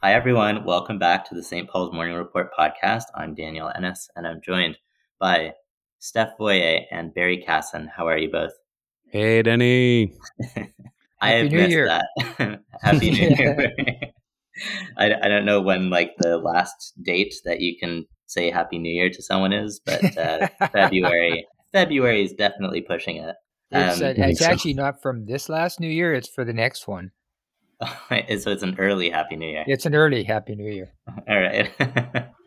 Hi, everyone. Welcome back to the St. Paul's Morning Report podcast. I'm Daniel Ennis, and I'm joined by Steph Voyer and Barry Casson. How are you both? Hey, Denny. I have Happy New missed Year. that. Happy New Year. I, I don't know when like the last date that you can say Happy New Year to someone is, but uh, February February is definitely pushing it. It's, Um, uh, I it's actually not from this last New Year. It's for the next one. so it's an early Happy New Year. It's an early Happy New Year. All right.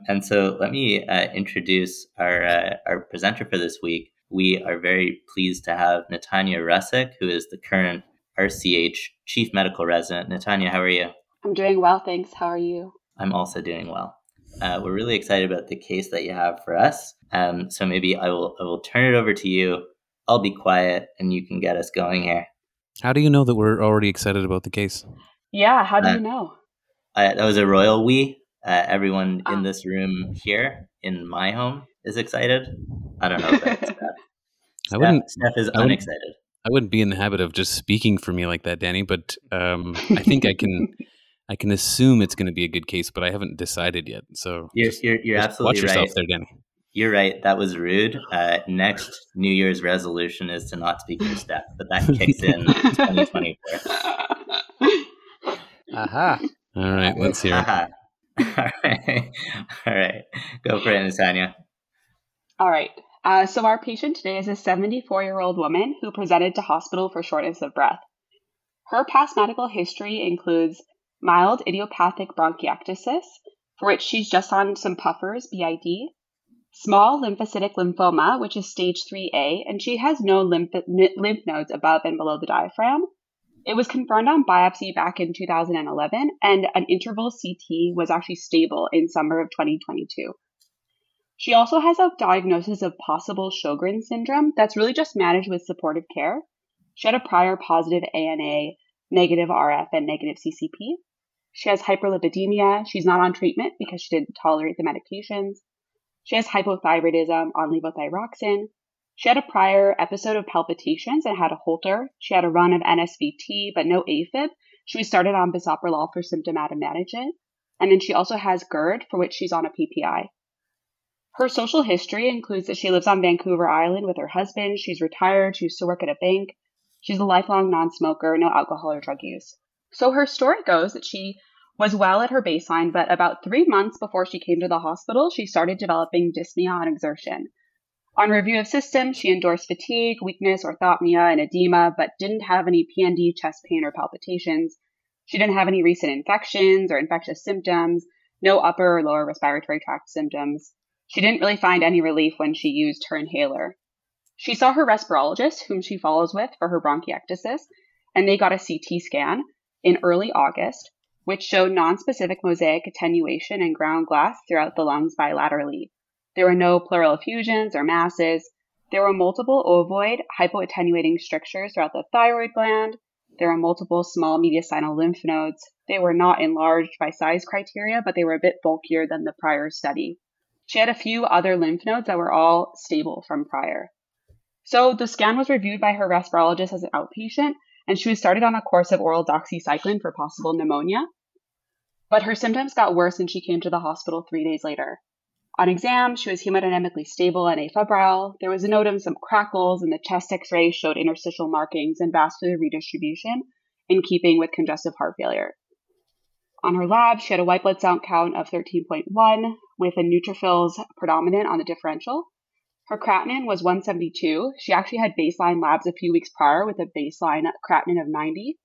and so let me uh, introduce our uh, our presenter for this week. We are very pleased to have Natanya Russek, who is the current RCH Chief Medical Resident. Natanya, how are you? I'm doing well, thanks. How are you? I'm also doing well. Uh, we're really excited about the case that you have for us. Um, so maybe I will I will turn it over to you. I'll be quiet, and you can get us going here. How do you know that we're already excited about the case? Yeah, how do Uh, you know? Uh, that was a royal we. Uh, everyone in Ah. this room here in my home is excited. I don't know about Steph. I wouldn't. Steph is I wouldn't- unexcited. I wouldn't be in the habit of just speaking for me like that, Danny. But um, I think I can. I can assume it's going to be a good case, but I haven't decided yet. So You're you're, you're absolutely watch right. yourself there, Danny. You're right. That was rude. Uh, next New Year's resolution is to not speak your step, but that kicks in 2024. Aha. All right, let's hear it. Haha. All right. All right. Go for it, Natanya. All right. Uh, so our patient today is a 74 year old woman who presented to hospital for shortness of breath. Her past medical history includes mild idiopathic bronchiectasis, for which she's just on some puffers, BID, small lymphocytic lymphoma, which is stage 3A, and she has no lymph, lymph nodes above and below the diaphragm. It was confirmed on biopsy back in 2011, and an interval CT was actually stable in summer of 2022. She also has a diagnosis of possible Sjogren's syndrome that's really just managed with supportive care. She had a prior positive ANA, negative RF, and negative CCP. She has hyperlipidemia. She's not on treatment because she didn't tolerate the medications. She has hypothyroidism on levothyroxine. She had a prior episode of palpitations and had a Holter. She had a run of NSVT, but no AFib. She was started on bisoprolol for symptomatic management. And then she also has GERD, for which she's on a PPI. Her social history includes that she lives on Vancouver Island with her husband. She's retired. She used to work at a bank. She's a lifelong non smoker, no alcohol or drug use. So her story goes that she was well at her baseline, but about three months before she came to the hospital, she started developing dyspnea on exertion. On review of systems, she endorsed fatigue, weakness, orthopnea, and edema, but didn't have any PND, chest pain, or palpitations. She didn't have any recent infections or infectious symptoms, no upper or lower respiratory tract symptoms. She didn't really find any relief when she used her inhaler. She saw her respirologist, whom she follows with for her bronchiectasis, and they got a CT scan in early August, which showed nonspecific mosaic attenuation and ground glass throughout the lungs bilaterally. There were no pleural effusions or masses. There were multiple ovoid hypoattenuating structures throughout the thyroid gland. There were multiple small mediastinal lymph nodes. They were not enlarged by size criteria, but they were a bit bulkier than the prior study. She had a few other lymph nodes that were all stable from prior. So the scan was reviewed by her respirologist as an outpatient, and she was started on a course of oral doxycycline for possible pneumonia. But her symptoms got worse and she came to the hospital three days later. On exam, she was hemodynamically stable and afebrile. There was a note of some crackles, and the chest x ray showed interstitial markings and vascular redistribution in keeping with congestive heart failure. On her lab, she had a white blood cell count of 13.1 with a neutrophils predominant on the differential. Her creatinine was 172. She actually had baseline labs a few weeks prior with a baseline creatinine of 90.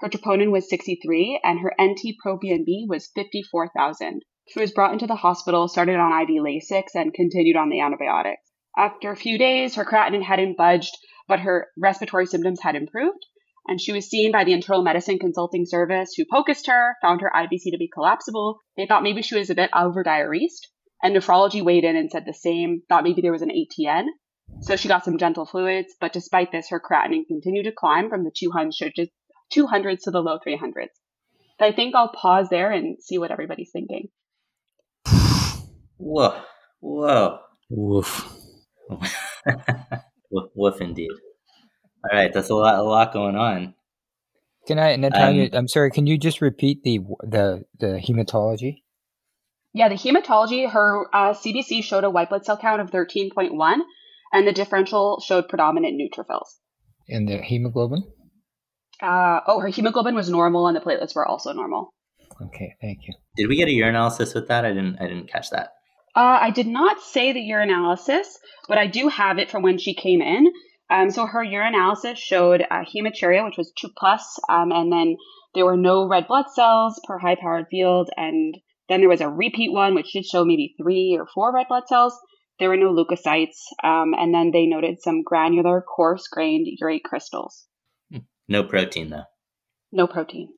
Her troponin was 63, and her NT-proBNP was 54,000. She was brought into the hospital, started on IV Lasix, and continued on the antibiotics. After a few days, her creatinine hadn't budged, but her respiratory symptoms had improved, and she was seen by the internal medicine consulting service who focused her, found her IVC to be collapsible. They thought maybe she was a bit over-diuresed, and nephrology weighed in and said the same, thought maybe there was an ATN. So she got some gentle fluids, but despite this, her creatinine continued to climb from the 200s 200s to the low 300s. I think I'll pause there and see what everybody's thinking. Whoa, whoa, Woof. woof, woof, indeed. All right, that's a lot, a lot going on. Can I, Natalia? Um, I'm sorry. Can you just repeat the the the hematology? Yeah, the hematology, her uh, CBC showed a white blood cell count of 13.1, and the differential showed predominant neutrophils. And the hemoglobin? Uh, oh, her hemoglobin was normal, and the platelets were also normal. Okay, thank you. Did we get a urinalysis with that? I didn't, I didn't catch that. Uh, I did not say the urinalysis, but I do have it from when she came in. Um, so her urinalysis showed uh, hematuria, which was 2 plus, um, and then there were no red blood cells per high powered field, and then there was a repeat one, which did show maybe three or four red blood cells. There were no leukocytes, um, and then they noted some granular, coarse grained urate crystals. Hmm. No protein though. No protein.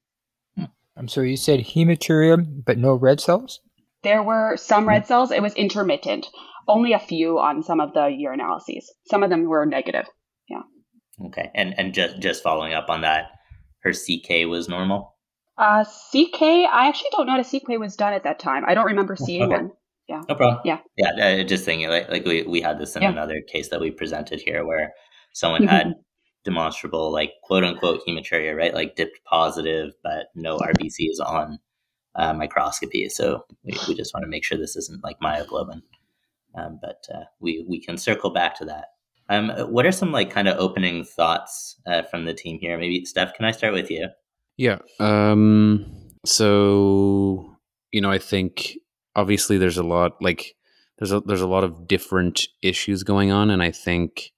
Hmm. I'm sorry. You said hematuria, but no red cells. There were some red hmm. cells. It was intermittent. Only a few on some of the urinalyses. Some of them were negative. Yeah. Okay, and and just just following up on that, her CK was normal. Uh, CK, I actually don't know if CK was done at that time. I don't remember seeing Okay. one. No problem. Yeah. yeah. Just thinking, like like we we had this in Yeah. another case that we presented here, where someone had demonstrable like quote unquote hematuria, right? Like dipped positive, but no RBCs on uh, microscopy. So we, we just want to make sure this isn't like myoglobin. Um, but uh, we we can circle back to that. Um, what are some like kind of opening thoughts uh, from the team here? Maybe Steph, can I start with you? Yeah. Um so you know, I think obviously there's a lot like there's a there's a lot of different issues going on and I think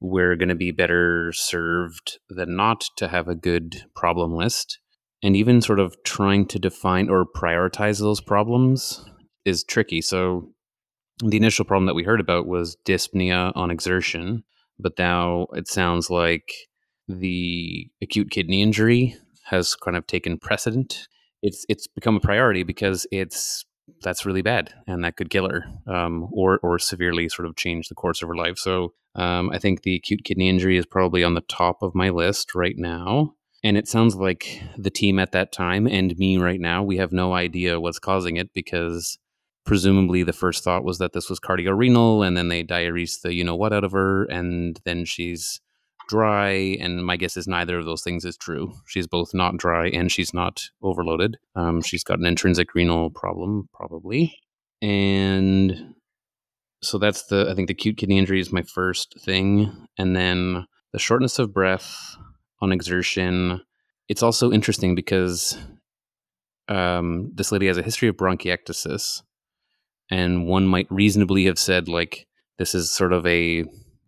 we're going to be better served than not to have a good problem list. And even sort of trying to define or prioritize those problems is tricky. So the initial problem that we heard about was dyspnea on exertion, but now it sounds like the acute kidney injury has kind of taken precedent. It's it's become a priority because it's that's really bad and that could kill her um, or or severely sort of change the course of her life. So um, I think the acute kidney injury is probably on the top of my list right now. And it sounds like the team at that time and me right now, we have no idea what's causing it because presumably the first thought was that this was cardiorenal and then they diuresed the you know what out of her and then she's dry and my guess is neither of those things is true. She's both not dry and she's not overloaded. Um, she's got an intrinsic renal problem probably. And so that's the i think the acute kidney injury is my first thing. And then the shortness of breath on exertion it's also interesting because um, this lady has a history of bronchiectasis and one might reasonably have said like this is sort of a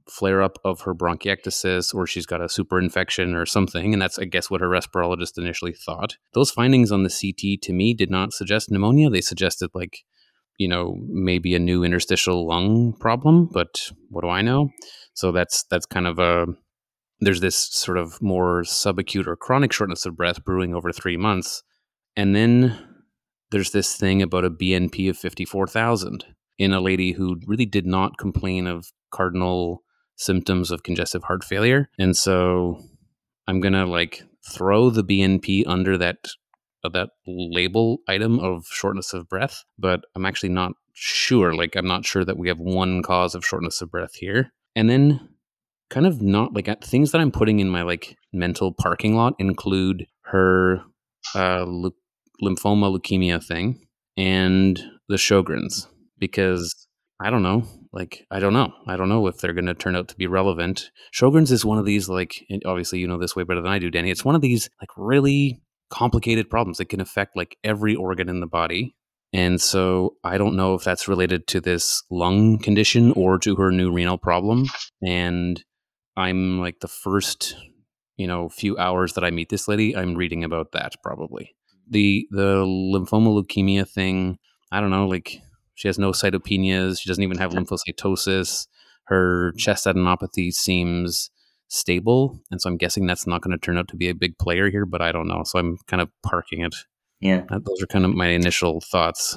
flare up of her bronchiectasis or she's got a super infection or something and that's i guess what her respirologist initially thought. Those findings on the ct to me did not suggest pneumonia. They suggested like you know maybe a new interstitial lung problem but what do i know? So that's that's kind of a there's this sort of more subacute or chronic shortness of breath brewing over 3 months and then there's this thing about a BNP of 54,000 in a lady who really did not complain of cardinal symptoms of congestive heart failure. And so I'm going to like throw the BNP under that uh, that label item of shortness of breath, but I'm actually not sure. Like I'm not sure that we have one cause of shortness of breath here. And then kind of not like uh, things that I'm putting in my like mental parking lot include her uh, leu- lymphoma leukemia thing and the Sjogren's because I don't know. Like I don't know. I don't know if they're going to turn out to be relevant. Sjogren's is one of these like obviously you know this way better than I do, Danny. It's one of these like really complicated problems that can affect like every organ in the body. And so I don't know if that's related to this lung condition or to her new renal problem. And I'm like the first, you know, few hours that I meet this lady, I'm reading about that probably. The the lymphoma leukemia thing, I don't know, like she has no cytopenias, she doesn't even have lymphocytosis. Her chest adenopathy seems stable, and so I'm guessing that's not going to turn out to be a big player here, but I don't know. So I'm kind of parking it. Yeah. Uh, Those are kind of my initial thoughts.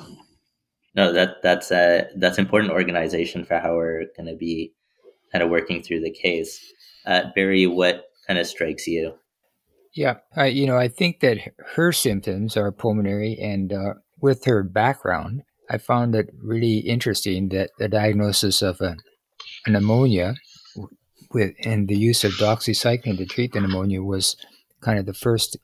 No, that that's uh, that's important organization for how we're going to be kind of working through the case. Uh, Barry, what kind of strikes you? Yeah, I, you know, I think that her symptoms are pulmonary, and uh, with her background, I found it really interesting that the diagnosis of a, a pneumonia with and the use of doxycycline to treat the pneumonia was kind of the first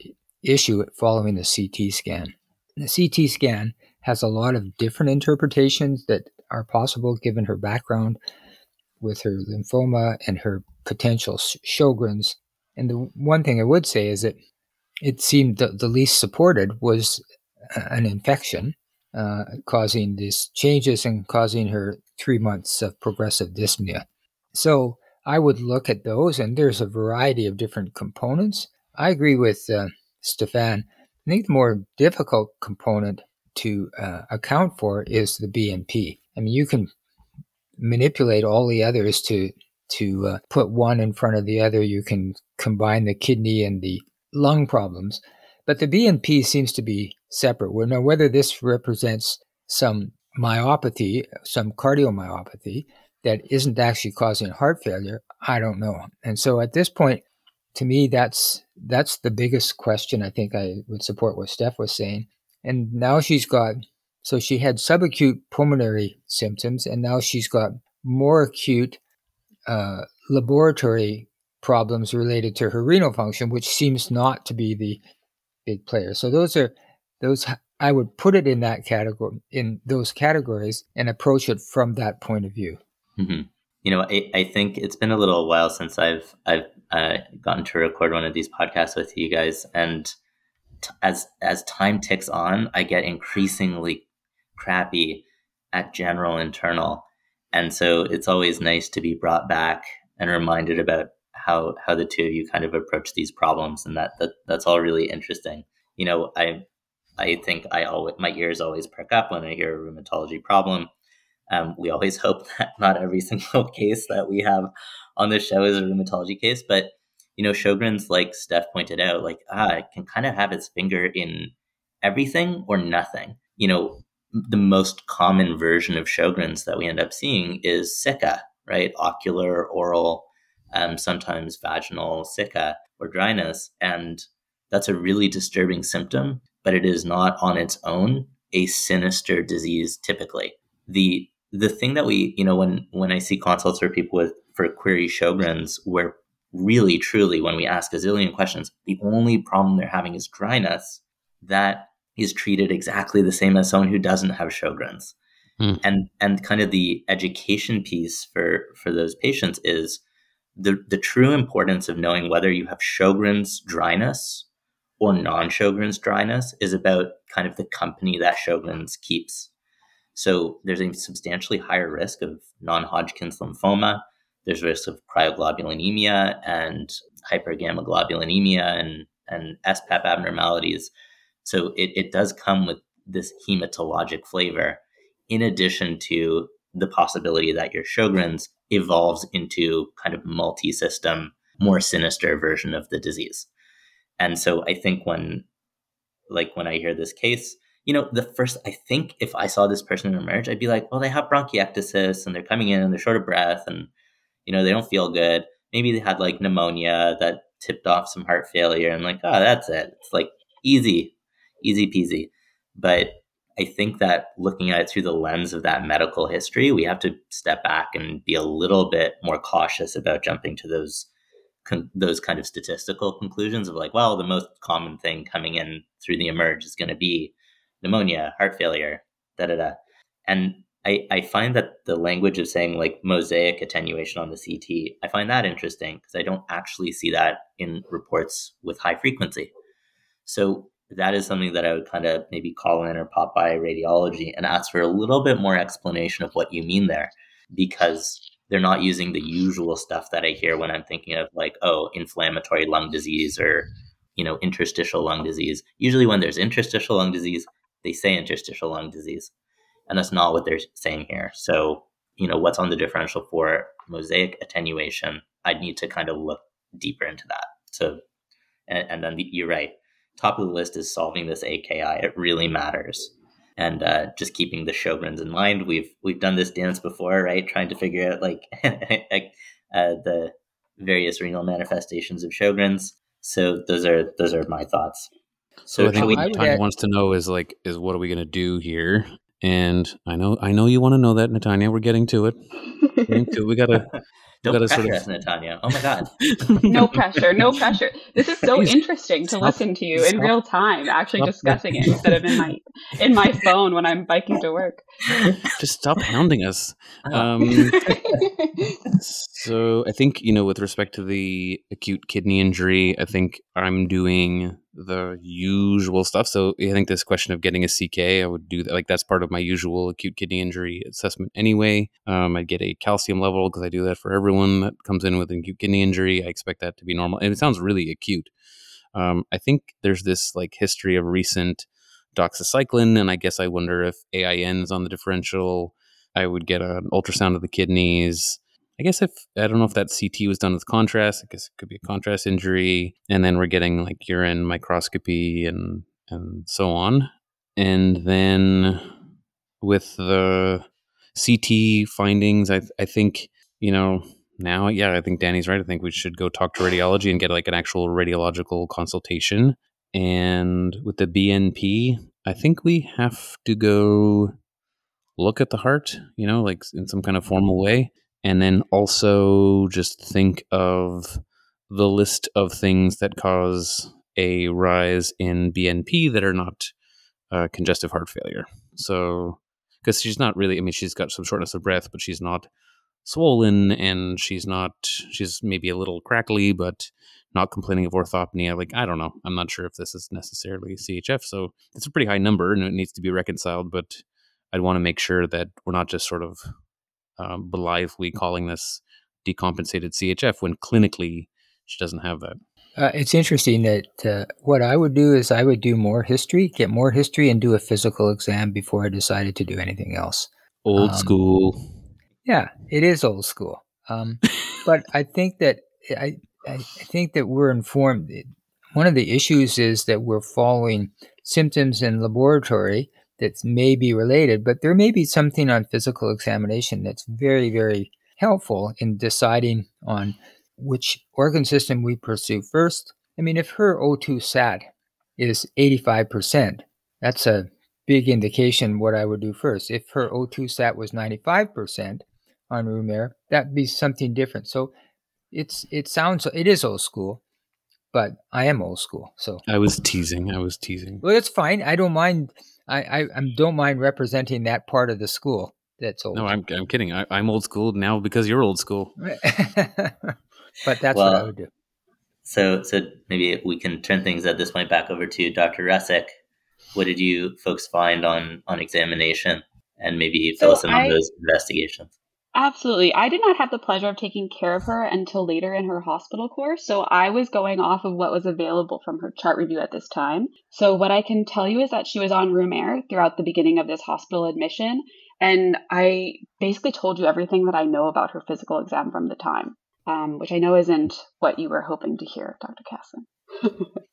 issue following the CT scan. The CT scan has a lot of different interpretations that are possible given her background with her lymphoma and her potential Sjogren's. And the one thing I would say is that it seemed the, the least supported was uh, an infection uh, causing these changes and causing her three months of progressive dyspnea. So I would look at those, and there's a variety of different components. I agree with uh, Stefan. I think the more difficult component to uh, account for is the BNP. I mean, you can manipulate all the others to to uh, put one in front of the other. You can combine the kidney and the lung problems, but the BNP seems to be separate. We know whether this represents some myopathy, some cardiomyopathy that isn't actually causing heart failure. I don't know. And so at this point, to me, that's that's the biggest question. I think I would support what Steph was saying. And now she's got so she had subacute pulmonary symptoms, and now she's got more acute uh, laboratory problems related to her renal function, which seems not to be the big player. So those are those. I would put it in that category, in those categories, and approach it from that point of view. Mm-hmm. You know, I, I think it's been a little while since I've I've uh, gotten to record one of these podcasts with you guys, and t- as as time ticks on, I get increasingly crappy at general internal, and so it's always nice to be brought back and reminded about how how the two of you kind of approach these problems, and that, that that's all really interesting. You know, I I think I always my ears always perk up when I hear a rheumatology problem. Um, we always hope that not every single case that we have on the show is a rheumatology case, but you know, Sjogren's, like Steph pointed out, like ah, it can kind of have its finger in everything or nothing. You know, the most common version of Sjogren's that we end up seeing is sicca, right? Ocular, oral, um, sometimes vaginal sicca or dryness, and that's a really disturbing symptom. But it is not on its own a sinister disease. Typically, the the thing that we, you know, when when I see consults for people with for query Sjogren's, where really truly when we ask a zillion questions, the only problem they're having is dryness, that is treated exactly the same as someone who doesn't have Sjogren's. Mm. And and kind of the education piece for for those patients is the the true importance of knowing whether you have Sjogren's dryness or non-Sjogren's dryness is about kind of the company that Sjogren's keeps. So there's a substantially higher risk of non-Hodgkin's lymphoma. There's risk of cryoglobulinemia and hypergammaglobulinemia and, and SPEP abnormalities. So it, it does come with this hematologic flavor, in addition to the possibility that your Sjogren's evolves into kind of multi-system, more sinister version of the disease. And so I think when like when I hear this case, you know, the first, I think if I saw this person emerge, I'd be like, well, they have bronchiectasis and they're coming in and they're short of breath and, you know, they don't feel good. Maybe they had like pneumonia that tipped off some heart failure and like, oh, that's it. It's like easy, easy peasy. But I think that looking at it through the lens of that medical history, we have to step back and be a little bit more cautious about jumping to those con- those kind of statistical conclusions of like, well, the most common thing coming in through the emerge is going to be pneumonia, heart failure, da da da. And I, I find that the language of saying like mosaic attenuation on the CT, I find that interesting because I don't actually see that in reports with high frequency. So that is something that I would kind of maybe call in or pop by radiology and ask for a little bit more explanation of what you mean there because they're not using the usual stuff that I hear when I'm thinking of like, oh, inflammatory lung disease or, you know, interstitial lung disease. Usually when there's interstitial lung disease, they say interstitial lung disease, and that's not what they're saying here. So, you know, what's on the differential for mosaic attenuation? I'd need to kind of look deeper into that. So, and, and then the, you're right. Top of the list is solving this AKI. It really matters, and uh, just keeping the Sjogren's in mind. We've we've done this dance before, right? Trying to figure out like uh, the various renal manifestations of Sjogren's. So those are those are my thoughts. So, so I think we, wants to know is like is what are we going to do here? And I know, I know you want to know that, Natanya. We're getting to it. Getting to it. We gotta. Don't gotta pressure sort of- Natanya. Oh my god. no pressure, no pressure. This is so Please, interesting to stop- listen to you in real time, actually stop discussing it instead of in my in my phone when I'm biking to work. Just stop hounding us. Oh. Um, so I think you know, with respect to the acute kidney injury, I think I'm doing the usual stuff. So I think this question of getting a CK, I would do that. Like that's part of my usual acute kidney injury assessment anyway. Um, I'd get a calcium level because I do that for everyone that comes in with an acute kidney injury. I expect that to be normal, and it sounds really acute. Um, I think there's this like history of recent doxycycline, and I guess I wonder if AIN is on the differential. I would get an ultrasound of the kidneys. I guess if I don't know if that CT was done with contrast, I guess it could be a contrast injury, and then we're getting like urine microscopy and and so on, and then with the CT findings, I I think you know now, yeah, I think Danny's right. I think we should go talk to radiology and get like an actual radiological consultation. And with the BNP, I think we have to go look at the heart, you know, like in some kind of formal way. And then also just think of the list of things that cause a rise in BNP that are not uh, congestive heart failure. So, because she's not really, I mean, she's got some shortness of breath, but she's not swollen and she's not, she's maybe a little crackly, but not complaining of orthopnea. Like, I don't know. I'm not sure if this is necessarily CHF. So it's a pretty high number and it needs to be reconciled, but I'd want to make sure that we're not just sort of um, blithely calling this decompensated CHF when clinically she doesn't have that. Uh, it's interesting that uh, what I would do is I would do more history, get more history, and do a physical exam before I decided to do anything else. Old Um, school. Yeah, it is old school. Um, but I think that I, I think that we're informed. One of the issues is that we're following symptoms in laboratory that may be related, but there may be something on physical examination that's very, very helpful in deciding on which organ system we pursue first. I mean, if her O2 sat is 85%, that's a big indication what I would do first. If her O2 sat was 95% on room air, that'd be something different. So it's it sounds it is old school, but I am old school. So I was teasing. I was teasing. well, that's fine. I don't mind. I, I, I don't mind representing that part of the school that's old. No, I'm, I'm kidding. I, I'm old school now because you're old school. but that's what I would do. So, so maybe we can turn things at this point back over to Dr. Russek. What did you folks find on on examination, and maybe fill So us in on I- those investigations? Absolutely. I did not have the pleasure of taking care of her until later in her hospital course, so I was going off of what was available from her chart review at this time. So, what I can tell you is that she was on room air throughout the beginning of this hospital admission, and I basically told you everything that I know about her physical exam from the time, um, which I know isn't what you were hoping to hear, Dr. Casson.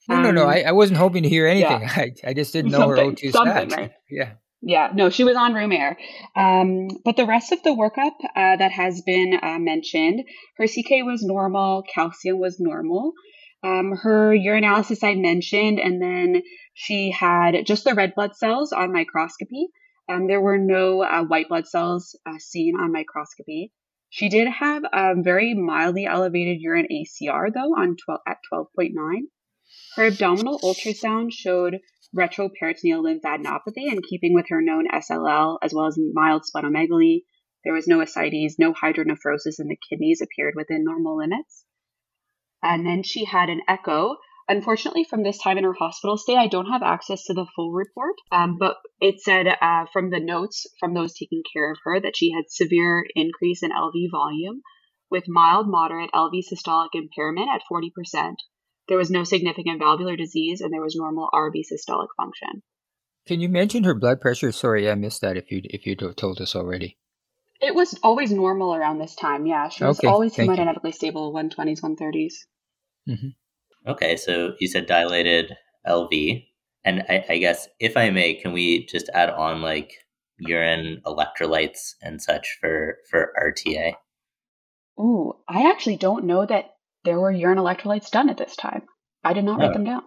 No, no, no. Um, I, I wasn't hoping to hear anything. I, I just didn't know her Something- O2 something, stats. right? Yeah. Yeah, no, she was on room air. Um, but the rest of the workup uh, that has been uh, mentioned, her CK was normal, calcium was normal. Um, her urinalysis I mentioned, and then she had just the red blood cells on microscopy. Um, there were no uh, white blood cells uh, seen on microscopy. She did have a very mildly elevated urine ACR though on 12 at 12.9. Her abdominal ultrasound showed retroperitoneal lymphadenopathy in keeping with her known SLL, as well as mild splenomegaly. There was no ascites, no hydronephrosis in the kidneys appeared within normal limits. And then she had an echo. Unfortunately, from this time in her hospital stay, I don't have access to the full report, um, but it said uh, from the notes from those taking care of her that she had severe increase in LV volume with mild, moderate LV systolic impairment at 40%. There was no significant valvular disease, and there was normal RV systolic function. Can you mention her blood pressure? Sorry, I missed that. If you if you told us already. It was always normal around this time. Yeah, she was Okay, always thank you. hemodynamically stable, 120s, 130s. Mm-hmm. Okay, so you said dilated LV, and I, I guess if I may, can we just add on like urine electrolytes and such for for RTA? Ooh, I actually don't know that there were urine electrolytes done at this time. I did not write Oh. them down.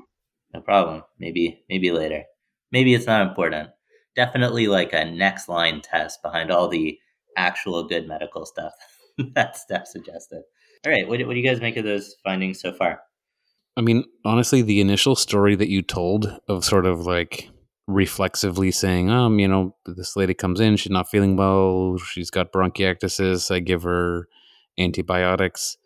No problem. Maybe maybe later. Maybe it's not important. definitely like a next line test behind all the actual good medical stuff that Steph suggested. All right, what, what do you guys make of those findings so far? I mean, honestly, the initial story that you told of sort of like reflexively saying, um, you know, this lady comes in, she's not feeling well, she's got bronchiectasis, I give her antibiotics,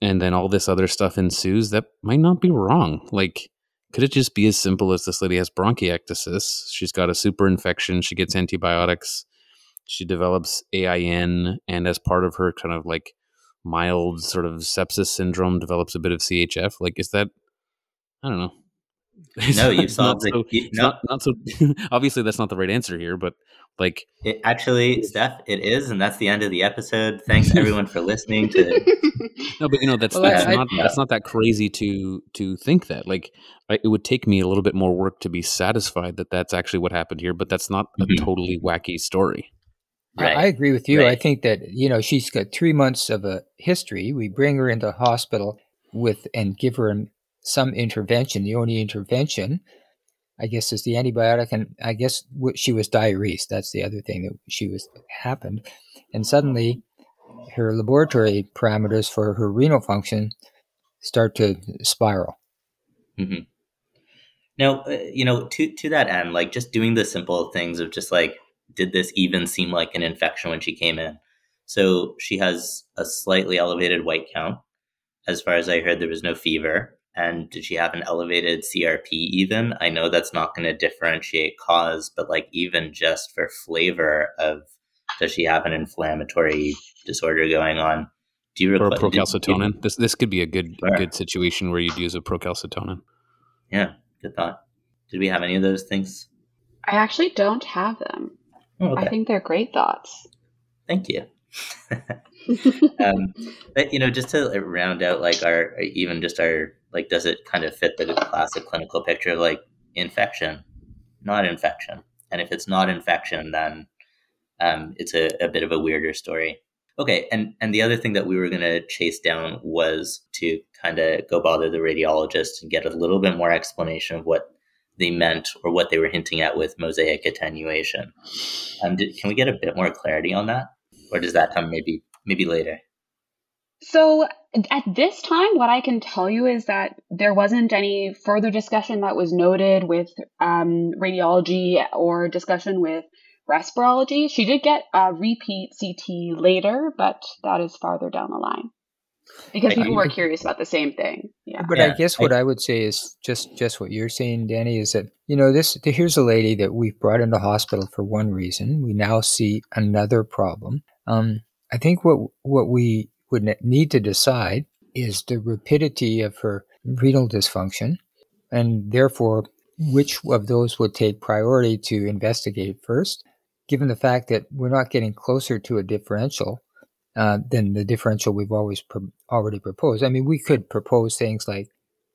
and then all this other stuff ensues, that might not be wrong. Like, could it just be as simple as this lady has bronchiectasis? She's got a super infection, she gets antibiotics, she develops AIN, and as part of her kind of like mild sort of sepsis syndrome, develops a bit of CHF. Like, is that, I don't know. No, you solved not the. so, you- no, not, not so obviously that's not the right answer here, but like it, actually, Steph, it is, and that's the end of the episode. Thanks everyone for listening to. no, but you know that's Well, that's I- I- not that's not that crazy to to think that. Like I, it would take me a little bit more work to be satisfied that that's actually what happened here, but that's not a Mhm. totally wacky story. I- Right. I agree with you. I think that you know she's got three months of a history. We bring her into the hospital with and give her an- some intervention. The only intervention, I guess, is the antibiotic, and I guess she was diuresed. That's the other thing that she was happened, and suddenly her laboratory parameters for her renal function start to spiral. hmm Now, uh, you know, to to that end, like just doing the simple things of just like, did this even seem like an infection when she came in? So she has a slightly elevated white count. As far as I heard, there was no fever. And did she have an elevated CRP even? I know that's not going to differentiate cause, but like even just for flavor of, does she have an inflammatory disorder going on? Do you Or a requ- did- did- procalcitonin. This this could be a good Sure. good situation where you'd use a procalcitonin. yeah, good thought. Did we have any of those things? I actually don't have them. Oh, I think they're great thoughts. Thank you. um, but you know, just to round out like our even just our like, does it kind of fit the classic clinical picture of like infection, not infection? And if it's not infection, then um, it's a, a bit of a weirder story. Okay, and and the other thing that we were going to chase down was to kind of go bother the radiologist and get a little bit more explanation of what they meant or what they were hinting at with mosaic attenuation. Um, did, can we get a bit more clarity on that, or does that come maybe maybe later? So at this time, what I can tell you is that there wasn't any further discussion that was noted with um, radiology or discussion with respirology. She did get a repeat CT later, but that is farther down the line because I- people were curious about the same thing. Yeah. But Yeah, I guess what I, would say is just just what you're saying, Danny, is that you know this. Here's a lady that we've brought into hospital for one reason. We now see another problem. Um, I think what what we would need to decide is the rapidity of her renal dysfunction, and therefore which of those would take priority to investigate first. Given the fact that we're not getting closer to a differential, uh, than the differential we've always already proposed. I mean, we could propose things like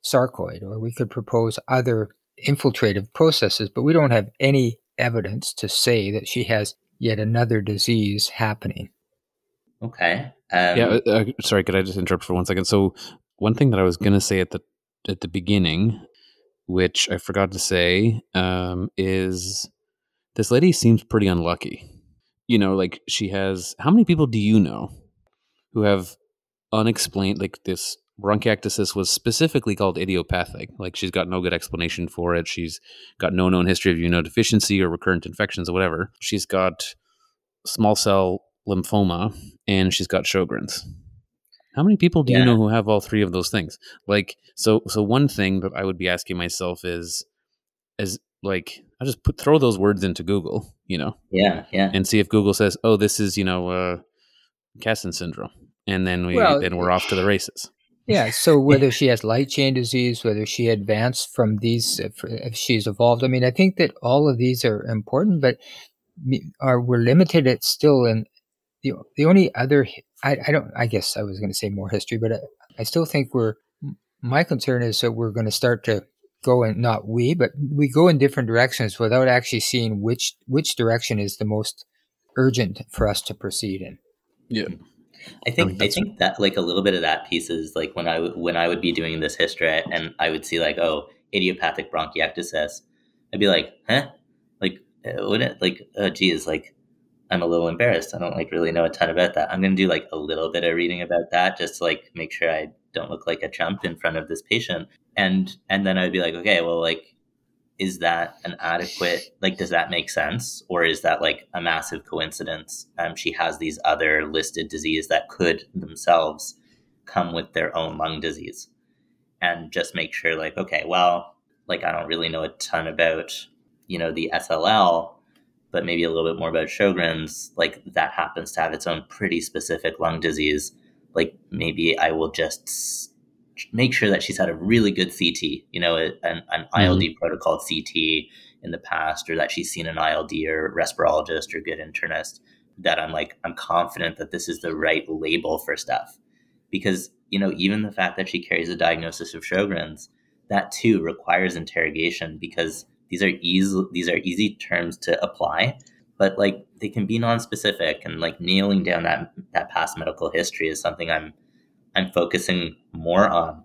sarcoid, or we could propose other infiltrative processes, but we don't have any evidence to say that she has yet another disease happening. Okay. Um, yeah, uh, uh, sorry, could I just interrupt for one second? So, one thing that I was going to say at the at the beginning, which I forgot to say, um, is this lady seems pretty unlucky. You know, like she has. How many people do you know who have unexplained like this bronchiectasis was specifically called idiopathic? Like she's got no good explanation for it. She's got no known history of immunodeficiency or recurrent infections or whatever. She's got small cell lymphoma and she's got Sjogren's. How many people do Yeah. you know who have all three of those things? Like, so, so one thing that I would be asking myself is, is like, I just put throw those words into Google, you know, yeah, yeah. and see if Google says, "Oh, this is you know, uh, Casson syndrome," and then we Well, then we're off to the races. Yeah. So whether she has light chain disease, whether she advanced from these, if, if she's evolved, I mean, I think that all of these are important, but are we're limited at still in the the only other I, I don't I guess I was going to say more history, but I, I still think we're my concern is that we're going to start to go and not we but we go in different directions without actually seeing which which direction is the most urgent for us to proceed in. Yeah, I I think think I that's think that like a little bit of that piece is like when I w- when I would be doing this history and I would see like oh idiopathic bronchiectasis, I'd be like huh, like uh, wouldn't like oh geez like i'm a little embarrassed. I don't like really know a ton about that. I'm gonna do like a little bit of reading about that just to like make sure i don't look like a chump in front of this patient. And and then i'd be like okay well like is that an adequate like does that make sense? Or is that like a massive coincidence um, she has these other listed disease that could themselves come with their own lung disease? And just make sure like okay well like i don't really know a ton about you know the sll but maybe a little bit more about sjogren's like that happens to have its own pretty specific lung disease like maybe i will just make sure that she's had a really good CT, you know, an, an ILD mm-hmm. protocol CT in the past, or that she's seen an ILD or respirologist or good internist. That I'm like, I'm confident that this is the right label for stuff. Because, you know, even the fact that she carries a diagnosis of Sjogren's, that too requires interrogation because these are easy these are easy terms to apply, but like they can be non-specific and like nailing down that that past medical history is something I'm I'm focusing more on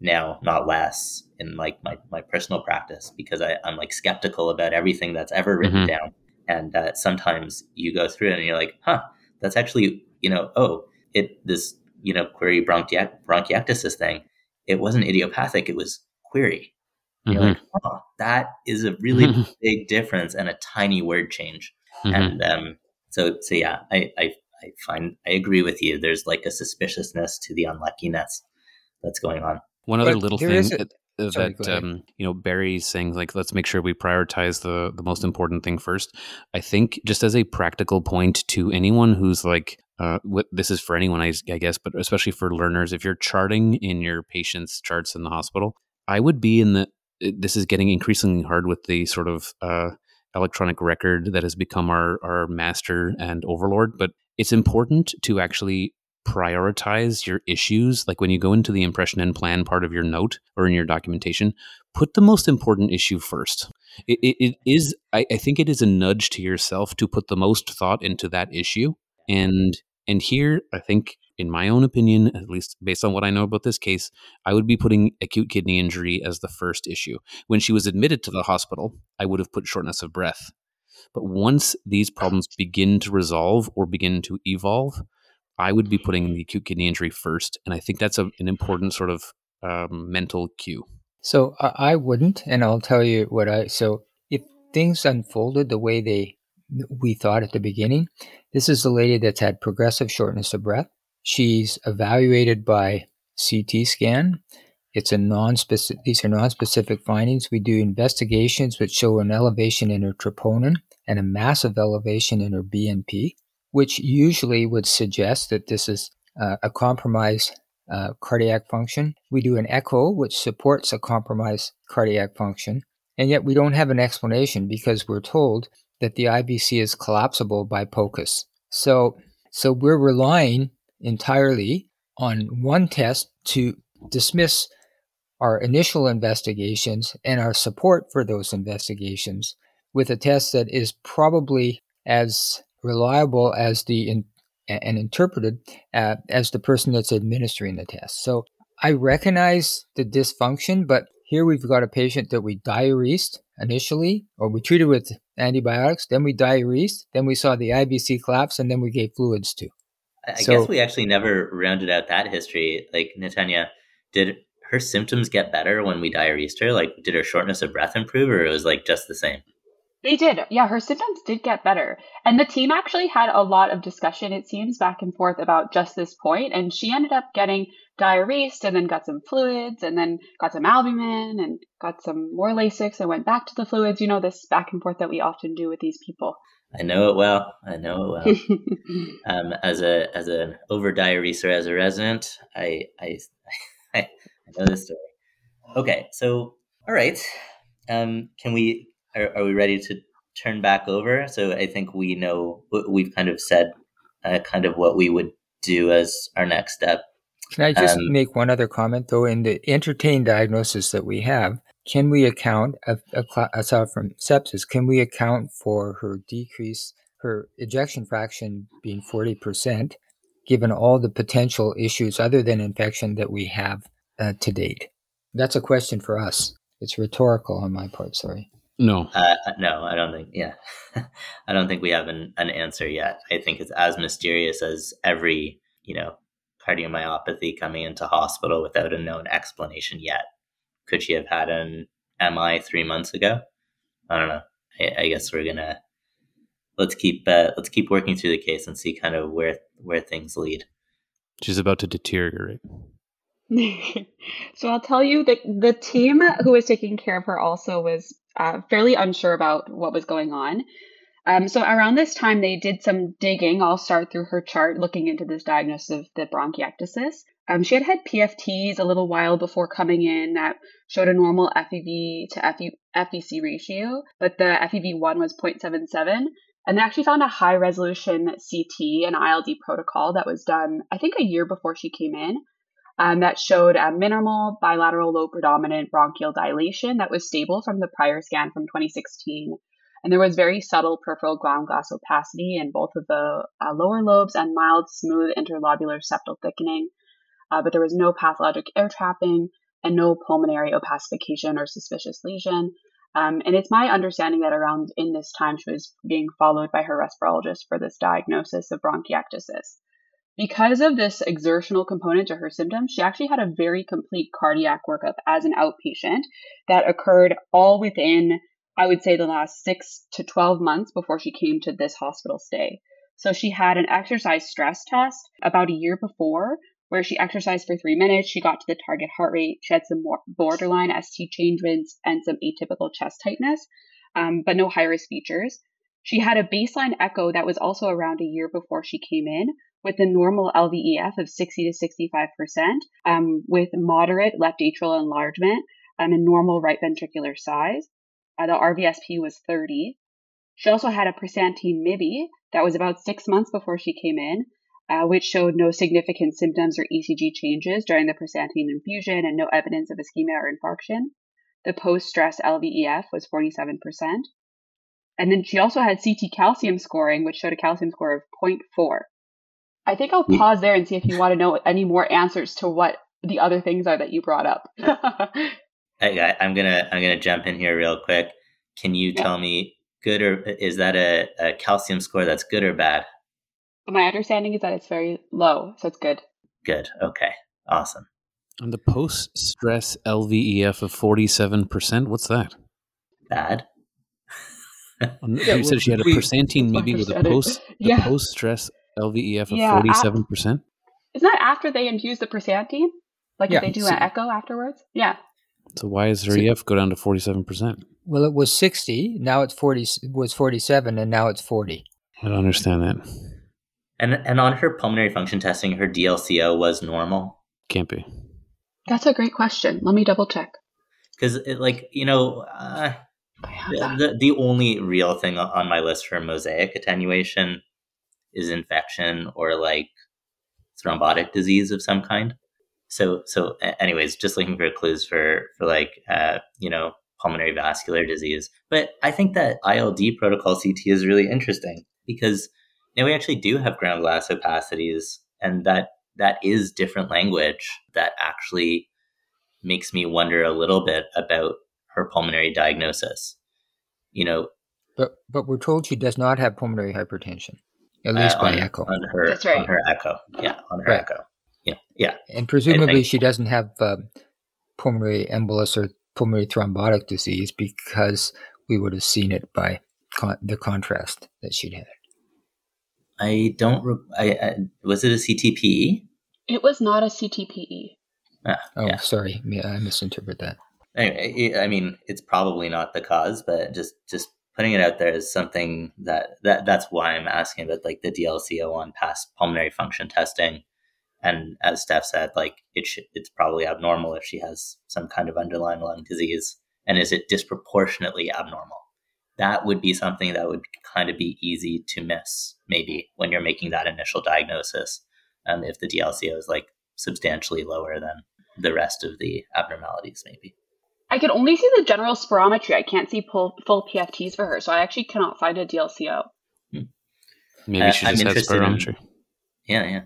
now, not less, in like my, my personal practice because I, I'm like skeptical about everything that's ever written mm-hmm. down. And uh, sometimes you go through it and you're like, huh, that's actually, you know, oh, it this, you know, query bronchi- bronchiectasis thing, it wasn't idiopathic, it was query. Mm-hmm. You're like, oh, that is a really big difference and a tiny word change. Mm-hmm. And um, so, so yeah, I, I I find I agree with you. There's like a suspiciousness to the unluckiness that's going on. One other but little thing a, sorry, that um, you know Barry's saying, like, let's make sure we prioritize the the most important thing first. I think just as a practical point to anyone who's like, uh, what, this is for anyone, I, I guess, but especially for learners, if you're charting in your patients' charts in the hospital, I would be in the. This is getting increasingly hard with the sort of uh, electronic record that has become our our master and overlord. But it's important to actually prioritize your issues. Like when you go into the impression and plan part of your note or in your documentation, put the most important issue first. It, it, it is, I, I think, it is a nudge to yourself to put the most thought into that issue. And and here, I think, in my own opinion, at least based on what I know about this case, I would be putting acute kidney injury as the first issue. When she was admitted to the hospital, I would have put shortness of breath but once these problems begin to resolve or begin to evolve, I would be putting the acute kidney injury first. And I think that's a, an important sort of um, mental cue. So I wouldn't. And I'll tell you what I, so if things unfolded the way they, we thought at the beginning, this is a lady that's had progressive shortness of breath. She's evaluated by CT scan. It's a non-specific. These are non-specific findings. We do investigations which show an elevation in her troponin and a massive elevation in her BNP, which usually would suggest that this is uh, a compromised uh, cardiac function. We do an echo, which supports a compromised cardiac function, and yet we don't have an explanation because we're told that the IVC is collapsible by POCUS. So, so we're relying entirely on one test to dismiss our initial investigations and our support for those investigations with a test that is probably as reliable as the in, and interpreted uh, as the person that's administering the test. So I recognize the dysfunction, but here we've got a patient that we diuresed initially, or we treated with antibiotics, then we diuresed, then we saw the IVC collapse, and then we gave fluids to. I so, guess we actually never rounded out that history. Like Natanya, did her symptoms get better when we diuresed her? Like, did her shortness of breath improve, or it was like just the same? They did. Yeah, her symptoms did get better. And the team actually had a lot of discussion, it seems, back and forth about just this point. And she ended up getting diuresed and then got some fluids and then got some albumin and got some more Lasix and went back to the fluids. You know, this back and forth that we often do with these people. I know it well. I know it well. um, as a as an over diureser as a resident, I I I I know this story. Okay, so all right, um, can we? Are, are, we ready to turn back over? So I think we know we've kind of said uh, kind of what we would do as our next step. Can I just um, make one other comment though? In the entertain diagnosis that we have, can we account aside from sepsis? Can we account for her decrease, her ejection fraction being forty percent, given all the potential issues other than infection that we have uh, to date? That's a question for us. It's rhetorical on my part, sorry. No. Uh, no, I don't think. Yeah, I don't think we have an, an answer yet. I think it's as mysterious as every you know cardiomyopathy coming into hospital without a known explanation yet. Could she have had an MI three months ago? I don't know. I, I guess we're gonna let's keep uh, let's keep working through the case and see kind of where where things lead. She's about to deteriorate. so I'll tell you that the team who was taking care of her also was uh, fairly unsure about what was going on. Um, so around this time, they did some digging. I'll start through her chart, looking into this diagnosis of the bronchiectasis. Um, she had had PFTs a little while before coming in that showed a normal FEV to FVC ratio, but the FEV1 was 0.77. And they actually found a high resolution CT and ILD protocol that was done, I think, a year before she came in. Um, that showed a minimal bilateral low predominant bronchial dilation that was stable from the prior scan from 2016. And there was very subtle peripheral ground glass opacity in both of the uh, lower lobes and mild smooth interlobular septal thickening. Uh, but there was no pathologic air trapping and no pulmonary opacification or suspicious lesion. Um, and it's my understanding that around in this time, she was being followed by her respirologist for this diagnosis of bronchiectasis. Because of this exertional component to her symptoms, she actually had a very complete cardiac workup as an outpatient that occurred all within, I would say, the last six to 12 months before she came to this hospital stay. So she had an exercise stress test about a year before where she exercised for three minutes. She got to the target heart rate. She had some borderline ST changes and some atypical chest tightness, um, but no high risk features. She had a baseline echo that was also around a year before she came in with a normal LVEF of 60 to 65%, um, with moderate left atrial enlargement um, and normal right ventricular size. Uh, the RVSP was 30. She also had a Persantine MIBI that was about six months before she came in, uh, which showed no significant symptoms or ECG changes during the Persantine infusion and no evidence of ischemia or infarction. The post stress LVEF was 47%. And then she also had CT calcium scoring, which showed a calcium score of 0.4. I think I'll pause there and see if you want to know any more answers to what the other things are that you brought up. I, am gonna I'm gonna jump in here real quick. Can you yeah. tell me good or is that a, a calcium score that's good or bad? My understanding is that it's very low, so it's good. Good. Okay. Awesome. And the post stress LVEF of 47%, what's that? Bad. yeah, you said she had a Persantine MIBI with a post yeah. post stress LVEF of forty seven percent. Isn't that after they infuse the Persantine? Like yeah, if they do so, an echo afterwards? Yeah. So why is her so, EF go down to forty seven percent? Well, it was sixty. Now it's forty. It was forty seven, and now it's forty. I don't understand that. And and on her pulmonary function testing, her DLCO was normal. Can't be. That's a great question. Let me double check. Because like you know, uh, the, the only real thing on my list for mosaic attenuation is infection or like thrombotic disease of some kind. So so anyways, just looking for clues for for like uh, you know pulmonary vascular disease. But I think that ILD protocol CT is really interesting because now we actually do have ground glass opacities, and that that is different language that actually makes me wonder a little bit about her pulmonary diagnosis. You know, but but we're told she does not have pulmonary hypertension. At least uh, by on, echo. On her, That's right. on her echo. Yeah, on her right. echo. Yeah, yeah. And presumably she doesn't have uh, pulmonary embolus or pulmonary thrombotic disease because we would have seen it by con- the contrast that she'd had. I don't. Re- I, I, was it a CTPE? It was not a CTPE. Ah, oh, yeah. sorry, yeah, I misinterpreted that. Anyway, I mean, it's probably not the cause, but just just putting it out there is something that, that that's why I'm asking about like the DLCO on past pulmonary function testing. And as Steph said, like it should, it's probably abnormal if she has some kind of underlying lung disease. And is it disproportionately abnormal? That would be something that would kind of be easy to miss, maybe when you're making that initial diagnosis. Um, if the DLCO is like substantially lower than the rest of the abnormalities, maybe. I can only see the general spirometry. I can't see full, full PFTs for her, so I actually cannot find a DLCO. Hmm. Maybe uh, she just has spirometry. In, yeah, yeah.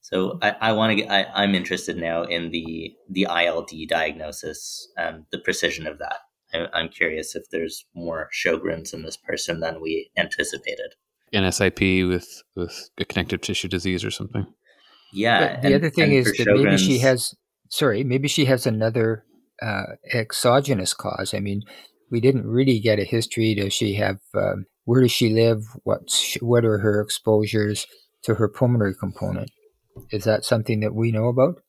So I, I want to get. I, am interested now in the the ILD diagnosis, um, the precision of that. I'm curious if there's more Sjogren's in this person than we anticipated. An SIP with with a connective tissue disease or something. Yeah. But the and- other thing is for that maybe she has. Sorry, maybe she has another uh, exogenous cause. I mean, we didn't really get a history. Does she have? Um, where does she live? What's what are her exposures to her pulmonary component? Is that something that we know about?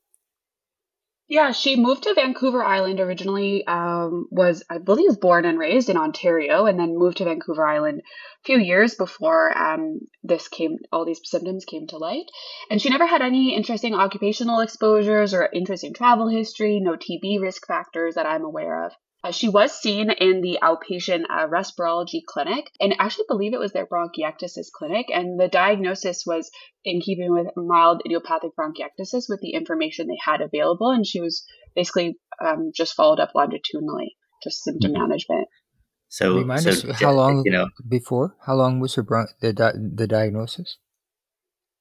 Yeah, she moved to Vancouver Island originally, um, was, I believe, born and raised in Ontario, and then moved to Vancouver Island a few years before um, this came, all these symptoms came to light. And she never had any interesting occupational exposures or interesting travel history, no TB risk factors that I'm aware of. Uh, she was seen in the outpatient uh, respirology clinic, and I actually believe it was their bronchiectasis clinic, and the diagnosis was in keeping with mild idiopathic bronchiectasis with the information they had available, and she was basically um, just followed up longitudinally, just symptom Mhm. management. So, Remind so us ju- how long you know, before? How long was her bron- the di- the diagnosis?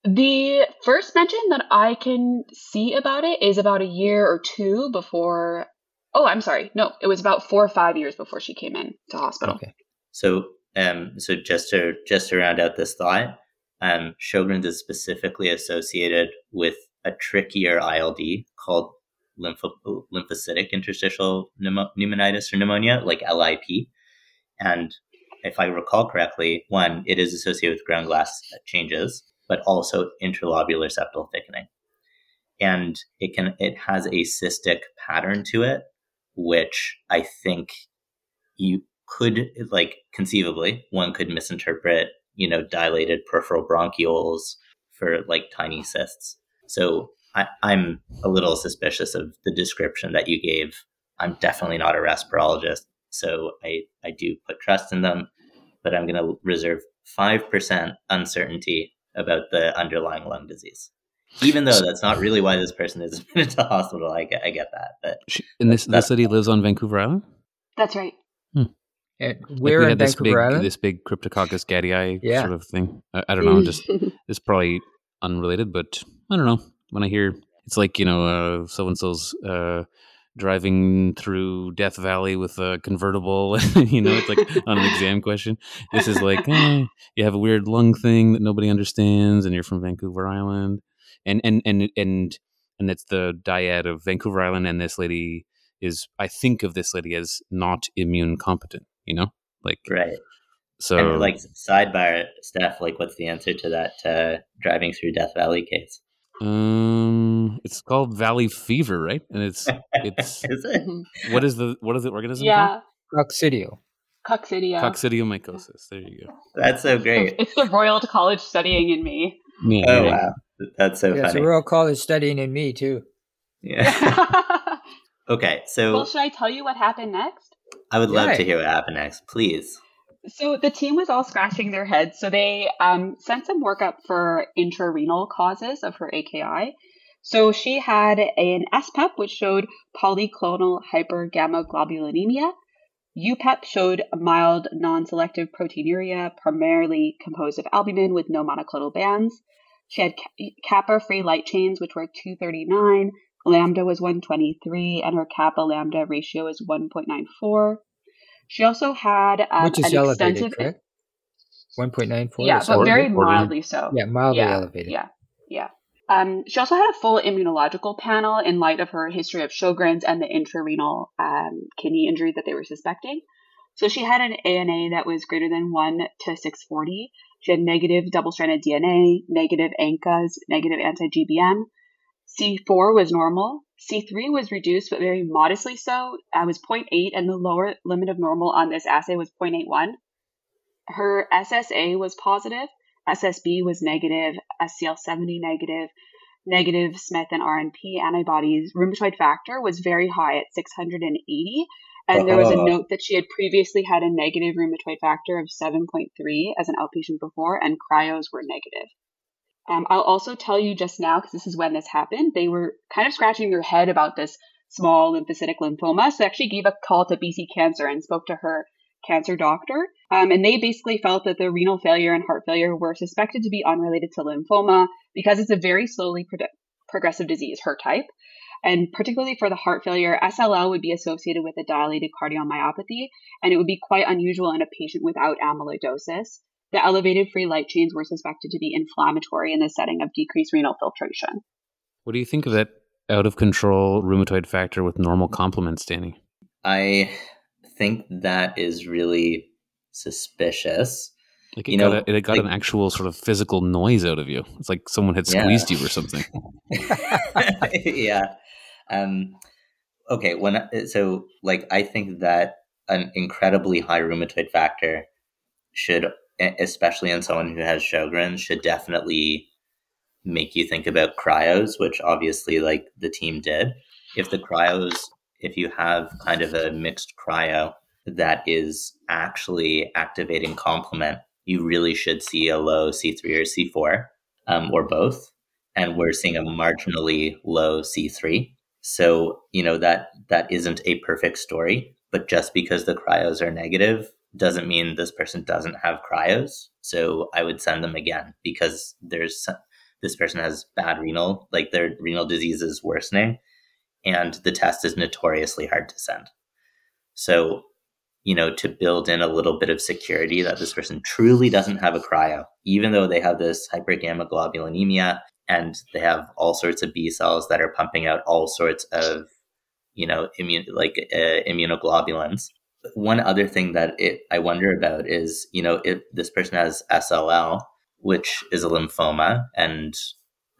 The first mention that I can see about it is about a year or two before. Oh, I'm sorry. No, it was about four or five years before she came in to hospital. Okay. So, um, so just to just to round out this thought, um, Sjogren's is specifically associated with a trickier ILD called lympho- lymphocytic interstitial pneumo- pneumonitis or pneumonia, like LIP. And if I recall correctly, one, it is associated with ground glass changes, but also interlobular septal thickening. And it can it has a cystic pattern to it, which I think you could like conceivably one could misinterpret you know dilated peripheral bronchioles for like tiny cysts. So I, i'm a little suspicious of the description that you gave. I'm definitely not a respirologist so i i do put trust in them but i'm going to reserve 5% uncertainty about the underlying lung disease even though that's not really why this person is admitted to hospital i get, I get that but She, and this That's- this lady lives on Vancouver Island. That's right. Hmm. Eh, and Like, where we in had this Vancouver big Island? this big Cryptococcus gattii Yeah. sort of thing. I, I don't know. Just it's probably unrelated, but I don't know. When I hear it's like you know, uh, so and so's uh, driving through Death Valley with a convertible, you know, it's like on an exam question. This is like eh, you have a weird lung thing that nobody understands, and you're from Vancouver Island, and and and and and it's the dyad of Vancouver Island, and this lady is I think of this lady as not immune competent. You know, like right so. and like sidebar steph like what's the answer to that uh, driving through death valley case Um, it's called Valley Fever, right? And it's it's is it Mhm. what is the what is the organism? yeah, Coccidio. coccidia. called? Coccidiomycosis. There you go. that's so great It's the Royal College studying in me. Yeah, oh there wow that's so yeah, funny so Royal College studying in me too. yeah okay so well, should I tell you what happened next? i would love Yeah. to hear what happened next please So the team was all scratching their heads. So they um, sent some workup for intrarenal causes of her AKI. So she had an SPEP, which showed polyclonal hypergammaglobulinemia. UPEP showed mild non-selective proteinuria, primarily composed of albumin with no monoclonal bands. She had kappa-free light chains, which were 239. Lambda was 123, and her kappa lambda ratio is 1.94. She also had um, Which is an elevated, extensive, correct? 1.94? yeah, but that very right? mildly so. Yeah, mildly yeah, elevated. Yeah, yeah. Um, she also had a full immunological panel in light of her history of Sjogren's and the intrarenal um, kidney injury that they were suspecting. So she had an ANA that was greater than 1 to 640. Negative double-stranded DNA, negative ANCAs, negative anti-GBM. C4 was normal. C3 was reduced, but very modestly so. I was 0.8, and the lower limit of normal on this assay was 0.81. Her SSA was positive. SSB was negative, SCL70 negative, negative Smith and RNP antibodies. Rheumatoid factor was very high at 680. And there was a note that she had previously had a negative rheumatoid factor of 7.3 as an outpatient before, and cryos were negative. Um, I'll also tell you just now, because this is when this happened, they were kind of scratching their head about this small lymphocytic lymphoma. So they actually gave a call to BC Cancer and spoke to her cancer doctor. Um, and they basically felt that the renal failure and heart failure were suspected to be unrelated to lymphoma because it's a very slowly pro- progressive disease, her type. And particularly for the heart failure, SLL would be associated with a dilated cardiomyopathy, and it would be quite unusual in a patient without amyloidosis. The elevated free light chains were suspected to be inflammatory in the setting of decreased renal filtration. What do you think of that out of control rheumatoid factor with normal complements, Danny? I think that is really suspicious. Like it you got, a, it got like, an actual sort of physical noise out of you. It's like someone had squeezed yeah. you or something. yeah. Um, okay. When so like I think that an incredibly high rheumatoid factor should, especially in someone who has Sjogren's, should definitely make you think about cryos, which obviously like the team did. If the cryos, if you have kind of a mixed cryo that is actually activating complement, you really should see a low C3 or C4 um, or both. And we're seeing a marginally low C3. So, you know, that that isn't a perfect story, but just because the cryos are negative doesn't mean this person doesn't have cryos. So I would send them again because there's this person has bad renal, like their renal disease is worsening, and the test is notoriously hard to send. So, you know, to build in a little bit of security that this person truly doesn't have a cryo, even though they have this hypergammaglobulinemia and they have all sorts of B cells that are pumping out all sorts of, you know, immune like uh, immunoglobulins. One other thing that it, I wonder about is, you know, if this person has SLL, which is a lymphoma, and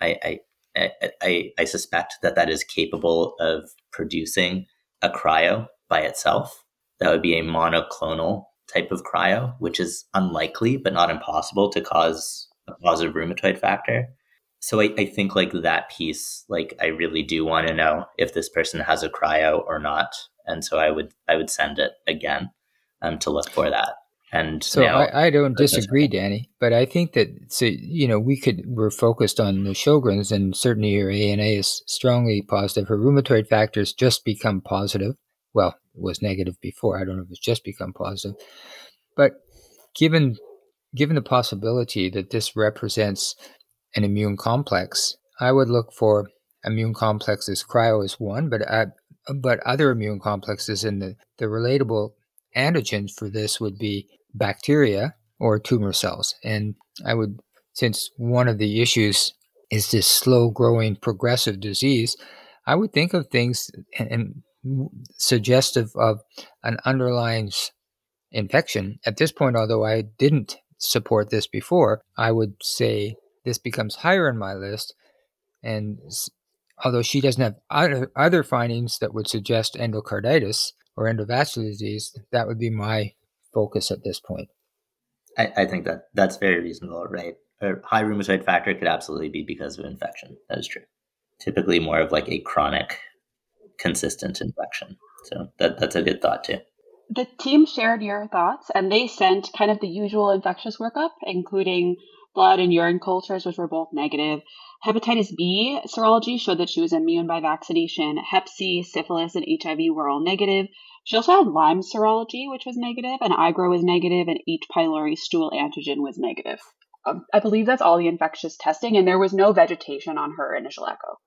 I, I, I, I suspect that that is capable of producing a cryo by itself. That would be a monoclonal type of cryo, which is unlikely but not impossible to cause a positive rheumatoid factor. So I, I think like that piece, like I really do want to know if this person has a cryo or not, and so I would I would send it again um, to look for that. And so now, I, I, don't disagree, Danny, but I think that so you know we could we're focused on the Sjogren's, and certainly your ANA is strongly positive. Her rheumatoid factors just become positive. Well, it was negative before. I don't know if it's just become positive, but given given the possibility that this represents an immune complex, I would look for immune complexes. Cryo is one, but uh, but other immune complexes in the the relatable antigens for this would be bacteria or tumor cells. And I would, since one of the issues is this slow growing progressive disease, I would think of things and, suggestive of an underlying infection. At this point, although I didn't support this before, I would say this becomes higher in my list. And although she doesn't have other, other findings that would suggest endocarditis or endovascular disease, that would be my focus at this point. I, I think that that's very reasonable, right? A high rheumatoid factor could absolutely be because of infection. That is true. Typically, more of like a chronic, consistent infection. So that that's a good thought too. The team shared your thoughts, and they sent kind of the usual infectious workup, including blood and urine cultures, which were both negative. Hepatitis B serology showed that she was immune by vaccination. Hep C, syphilis, and HIV were all negative. She also had Lyme serology, which was negative, and IGRA was negative, and H. pylori stool antigen was negative. Um, I believe that's all the infectious testing, and there was no vegetation on her initial echo.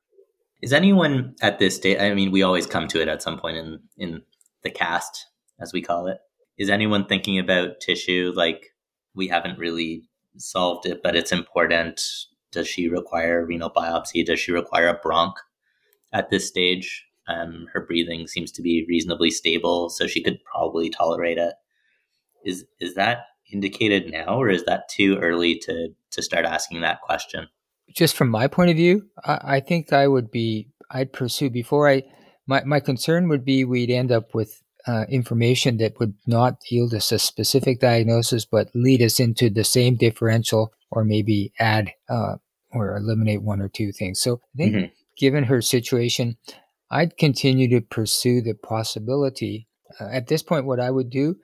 Is anyone at this stage? I mean, we always come to it at some point in in the cast, as we call it. Is anyone thinking about tissue? Like we haven't really solved it, but it's important. Does she require renal biopsy? Does she require a bronch at this stage? Um, her breathing seems to be reasonably stable, so she could probably tolerate it. Is is that indicated now, or is that too early to to start asking that question? Just from my point of view, I, I think I would be I'd pursue before I. My my concern would be we'd end up with uh, information that would not yield us a specific diagnosis, but lead us into the same differential, or maybe add uh, or eliminate one or two things. So I think, mm-hmm. given her situation, I'd continue to pursue the possibility. Uh, at this point, what I would do,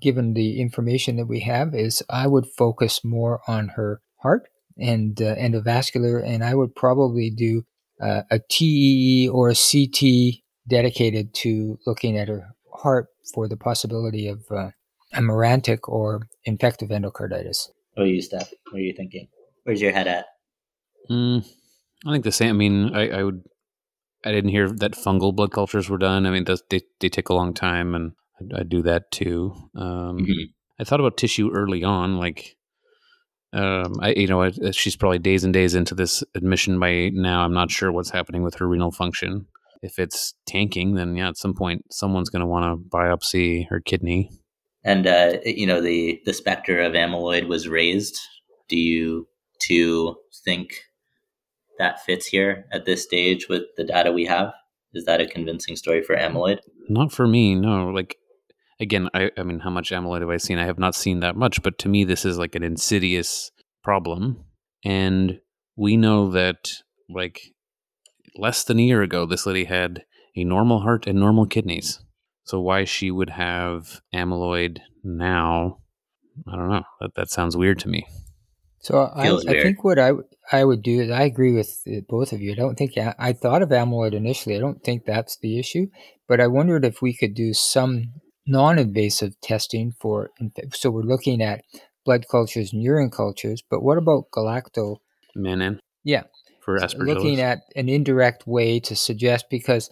given the information that we have, is I would focus more on her heart and uh, endovascular, and I would probably do uh, a TEE or a CT dedicated to looking at her heart for the possibility of uh, hemorrhagic or infective endocarditis. What are you, Steph? What are you thinking? Where's your head at? Mm, I think the same. I mean, I, I would I didn't hear that fungal blood cultures were done. I mean, those, they they take a long time, and I, I do that too. Um, Mhm. I thought about tissue early on, like. Um, I you know I, she's probably days and days into this admission by now. I'm not sure what's happening with her renal function. If it's tanking, then yeah, at some point someone's going to want to biopsy her kidney. And uh, you know the the specter of amyloid was raised. Do you two think that fits here at this stage with the data we have? Is that a convincing story for amyloid? Not for me, no. Like again, I, I mean, how much amyloid have I seen? I have not seen that much, but to me, this is like an insidious problem, and we know that like less than a year ago, this lady had a normal heart and normal kidneys. So why she would have amyloid now, I don't know. That that sounds weird to me. So I, I think what I, I would do is I agree with uh, both of you. I don't think I, I thought of amyloid initially. I don't think that's the issue, but I wondered if we could do some non-invasive testing for. inf- So we're looking at blood cultures and urine cultures, but what about galacto? Menin Yeah, for aspergillus. looking at an indirect way to suggest because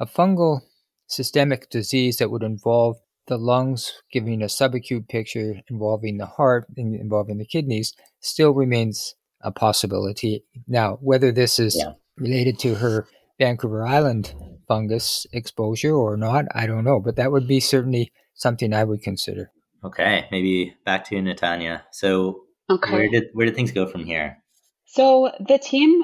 a fungal systemic disease that would involve the lungs giving a subacute picture involving the heart and involving the kidneys still remains a possibility. Now, whether this is Yeah. related to her Vancouver Island fungus exposure or not, I don't know, but that would be certainly something I would consider. Okay, maybe back to you, Natanya. So Okay. where did where did things go from here? So the team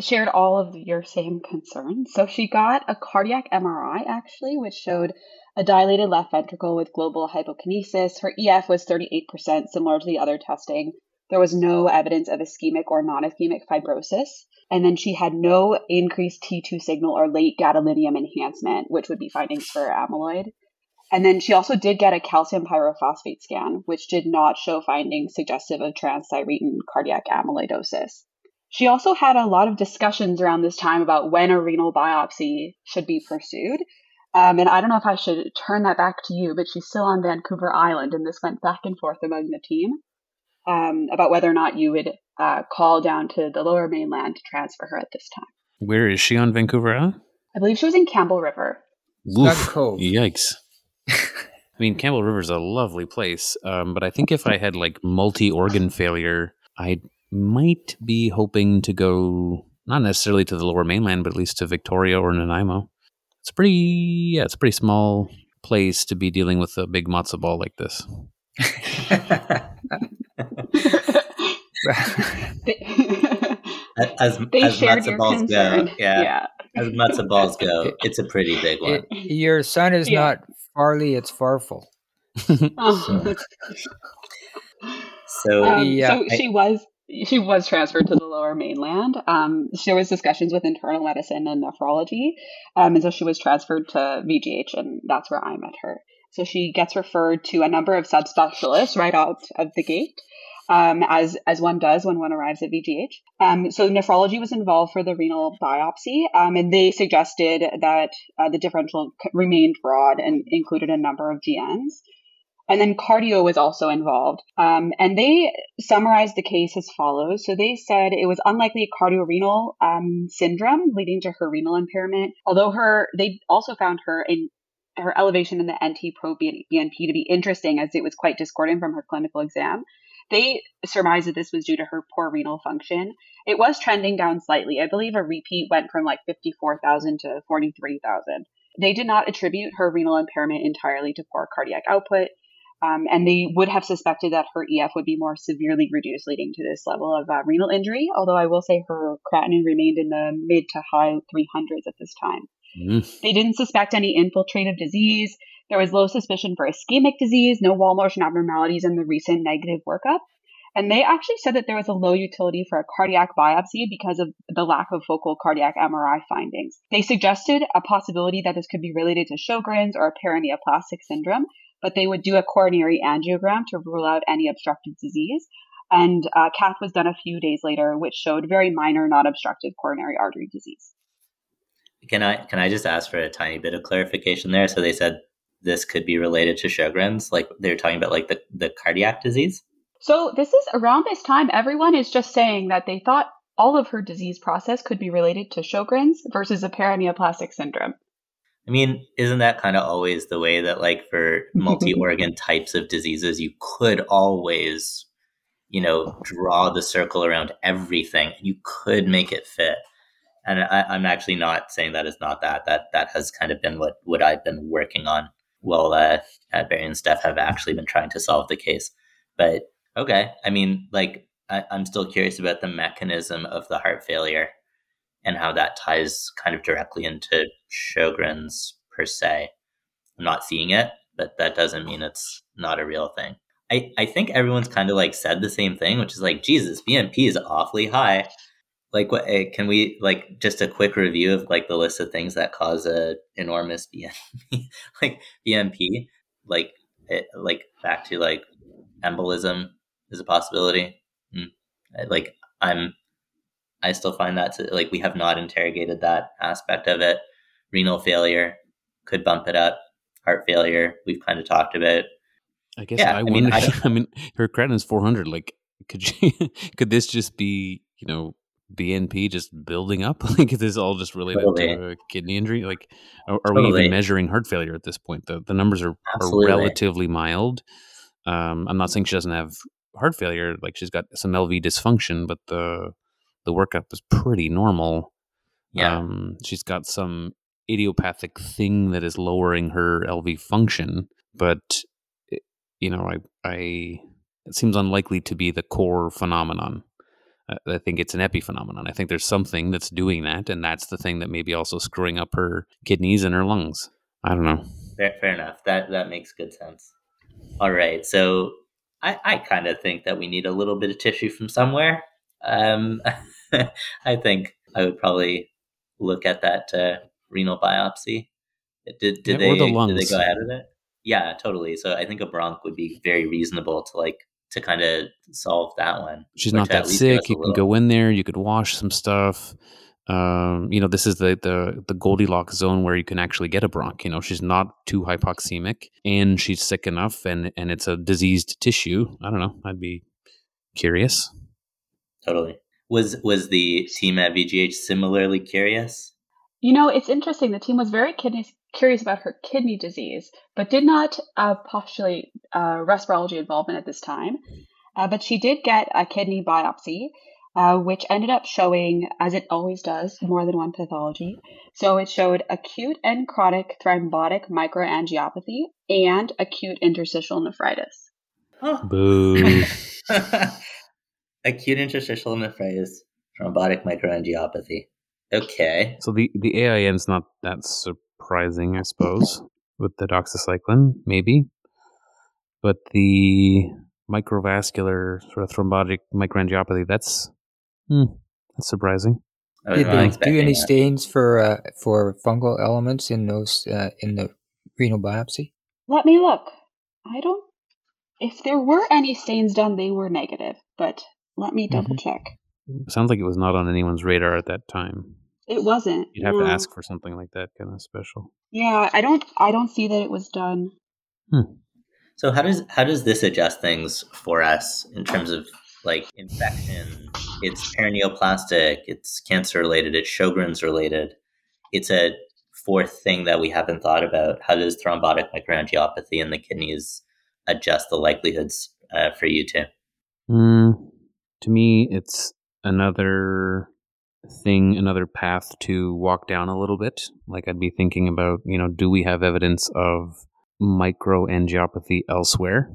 shared all of your same concerns. So she got a cardiac MRI actually, which showed a dilated left ventricle with global hypokinesis. Her EF was 38%, similar to the other testing. There was no evidence of ischemic or non ischemic fibrosis. And then she had no increased T2 signal or late gadolinium enhancement, which would be findings for amyloid. And then she also did get a calcium pyrophosphate scan, which did not show findings suggestive of transthyretin cardiac amyloidosis. She also had a lot of discussions around this time about when a renal biopsy should be pursued. Um, and I don't know if I should turn that back to you, but she's still on Vancouver Island, and this went back and forth among the team um, about whether or not you would uh, call down to the lower mainland to transfer her at this time. Where is she on Vancouver Island? I believe she was in Campbell River. Snug Oof, Yikes. I mean, Campbell River's a lovely place, um, but I think if I had like multi organ failure, I might be hoping to go not necessarily to the lower mainland, but at least to Victoria or Nanaimo. It's pretty, yeah, it's a pretty small place to be dealing with a big matzo ball like this. they, as they as shared matzo your balls concern. go, yeah, yeah. as matzo balls go, it's a pretty big one. It- your son is Yeah. not Farley, it's Farfel. Oh. So Um, Yeah, so I- she was she was transferred to the lower mainland. Um, there was discussions with internal medicine and nephrology, um, and so she was transferred to VGH, and that's where I met her. So she gets referred to a number of subspecialists right out of the gate, um, as as one does when one arrives at VGH. Um, so nephrology was involved for the renal biopsy, um, and they suggested that uh, the differential remained broad and included a number of GNs. And then cardio was also involved. Um, and they summarized the case as follows. So they said it was unlikely a cardiorenal um, syndrome leading to her renal impairment, although her they also found her in her elevation in the NT-proBNP to be interesting as it was quite discordant from her clinical exam. They surmised that this was due to her poor renal function. It was trending down slightly. I believe a repeat went from like 54,000 to 43,000. They did not attribute her renal impairment entirely to poor cardiac output. Um, and they would have suspected that her EF would be more severely reduced, leading to this level of uh, renal injury. Although I will say her creatinine remained in the mid to high 300s at this time. Mm. They didn't suspect any infiltrative disease. There was low suspicion for ischemic disease, no wall motion abnormalities in the recent negative workup. And they actually said that there was a low utility for a cardiac biopsy because of the lack of focal cardiac MRI findings. They suggested a possibility that this could be related to Sjogren's or paraneoplastic syndrome, but they would do a coronary angiogram to rule out any obstructive disease. And uh, cath was done a few days later, which showed very minor non-obstructive coronary artery disease. Can I can I just ask for a tiny bit of clarification there? So they said this could be related to Sjogren's, like they were talking about like the, the cardiac disease. So this is around this time, everyone is just saying that they thought all of her disease process could be related to Sjogren's versus a paraneoplastic syndrome. I mean, isn't that kind of always the way that, like, for multi organ types of diseases, you could always, you know, draw the circle around everything. You could make it fit. And I, am actually not saying that is not that. That that has kind of been what what I've been working on. while uh, Barry and Steph have actually been trying to solve the case. But okay, I mean, like, I, I'm still curious about the mechanism of the heart failure and how that ties kind of directly into Sjogren's per se. I'm not seeing it, but that doesn't mean it's not a real thing. I, I think everyone's kind of like said the same thing, which is like, Jesus, BNP is awfully high. Like, what eh, can we like just a quick review of like the list of things that cause a enormous BNP, like BNP, like it, like back to like embolism is a possibility. Mm. Like I'm I still find that to, like we have not interrogated that aspect of it. Renal failure could bump it up. Heart failure, we've kind of talked about. I guess yeah, I, I wonder. Mean, I, I, mean, her creatinine is 400. Like, could she? could this just be, you know, BNP just building up? Like, is this all just related totally. to a kidney injury? Like, are, are totally. we even measuring heart failure at this point? The the numbers are, are relatively mild. Um, I'm not saying she doesn't have heart failure. Like, she's got some LV dysfunction, but the the workup is pretty normal. Yeah. Um, she's got some idiopathic thing that is lowering her LV function, but it, you know, I, I, it seems unlikely to be the core phenomenon. I think it's an epiphenomenon. I think there's something that's doing that, and that's the thing that may be also screwing up her kidneys and her lungs. I don't know. Fair, fair enough. That that makes good sense. All right, so I, I kind of think that we need a little bit of tissue from somewhere. Um, I think I would probably look at that uh, renal biopsy. Did did yeah, they the did they go ahead with it? Yeah, totally. So I think a bronch would be very reasonable to like to kind of solve that one. She's not that sick. You can go in there. You could wash some stuff. Um, you know, this is the, the the Goldilocks zone where you can actually get a bronch. You know, she's not too hypoxemic, and she's sick enough, and and it's a diseased tissue. I don't know. I'd be curious. Totally. Was was the team at VGH similarly curious? You know, it's interesting. The team was very kidney, curious about her kidney disease, but did not uh, postulate uh, respirology involvement at this time. Uh, but she did get a kidney biopsy, uh, which ended up showing, as it always does, more than one pathology. So it showed acute and chronic thrombotic microangiopathy and acute interstitial nephritis. Oh. Boo. acute interstitial nephritis, thrombotic microangiopathy. Okay. So the the AIN's not that surprising, I suppose, with the doxycycline, maybe. But the microvascular sort of thrombotic microangiopathy, that's hmm, that's surprising. Did they do any that. stains for uh, for fungal elements in those uh, in the renal biopsy? Let me look. I don't. If there were any stains done, they were negative, but let me double mm-hmm. check. Sounds like it was not on anyone's radar at that time. It wasn't. You'd have no. to ask for something like that, kind of special. Yeah, I don't. I don't see that it was done. Hmm. So how does how does this adjust things for us in terms of like infection? It's paraneoplastic. It's cancer related. It's Sjogren's related. It's a fourth thing that we haven't thought about. How does thrombotic microangiopathy in the kidneys adjust the likelihoods uh, for you too? Mm, to me, it's another thing, another path to walk down a little bit. Like I'd be thinking about, you know, do we have evidence of microangiopathy elsewhere?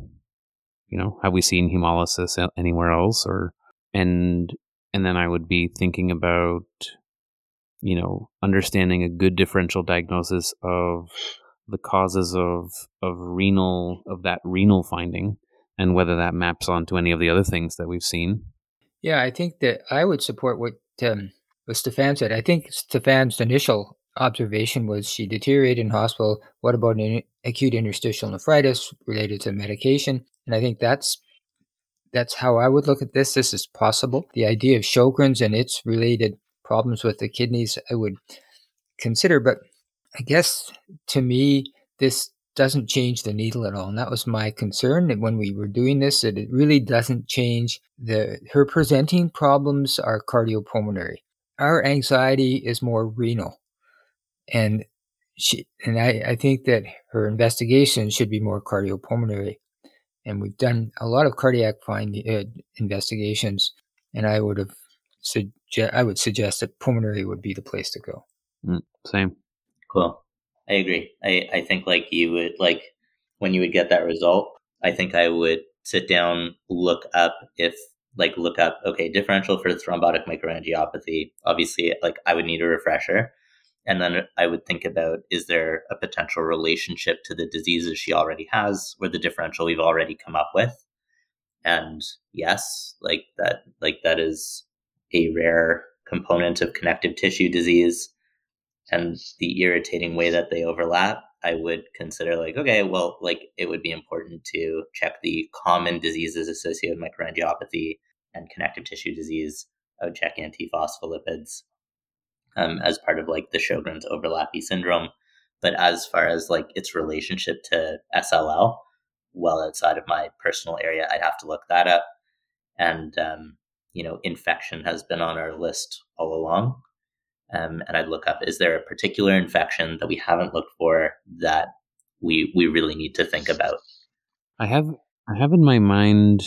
You know, have we seen hemolysis anywhere else or and and then I would be thinking about you know, understanding a good differential diagnosis of the causes of of renal of that renal finding and whether that maps onto any of the other things that we've seen. Yeah, I think that I would support what um, what Stefan said. I think Stefan's initial observation was she deteriorated in hospital. What about an acute interstitial nephritis related to medication? And I think that's that's how I would look at this. This is possible. The idea of Sjogren's and its related problems with the kidneys, I would consider. But I guess to me, this doesn't change the needle at all. And that was my concern that when we were doing this, that it really doesn't change the her presenting problems are cardiopulmonary. Our anxiety is more renal. And she and I, I think that her investigation should be more cardiopulmonary. And we've done a lot of cardiac find uh, investigations, and I would have suggest I would suggest that pulmonary would be the place to go. Mm, same. Cool. I agree. I, I think like you would like when you would get that result, I think I would sit down, look up if like look up, okay, differential for thrombotic microangiopathy. Obviously, like I would need a refresher. And then I would think about is there a potential relationship to the diseases she already has or the differential we've already come up with? And yes, like that like that is a rare component of connective tissue disease and the irritating way that they overlap, I would consider like, okay, well, like it would be important to check the common diseases associated with microangiopathy and connective tissue disease. I would check antiphospholipids um, as part of like the Sjogren's overlappy syndrome. But as far as like its relationship to SLL, well outside of my personal area, I'd have to look that up. And, um, you know, infection has been on our list all along. Um, and I'd look up is there a particular infection that we haven't looked for that we we really need to think about? I have I have in my mind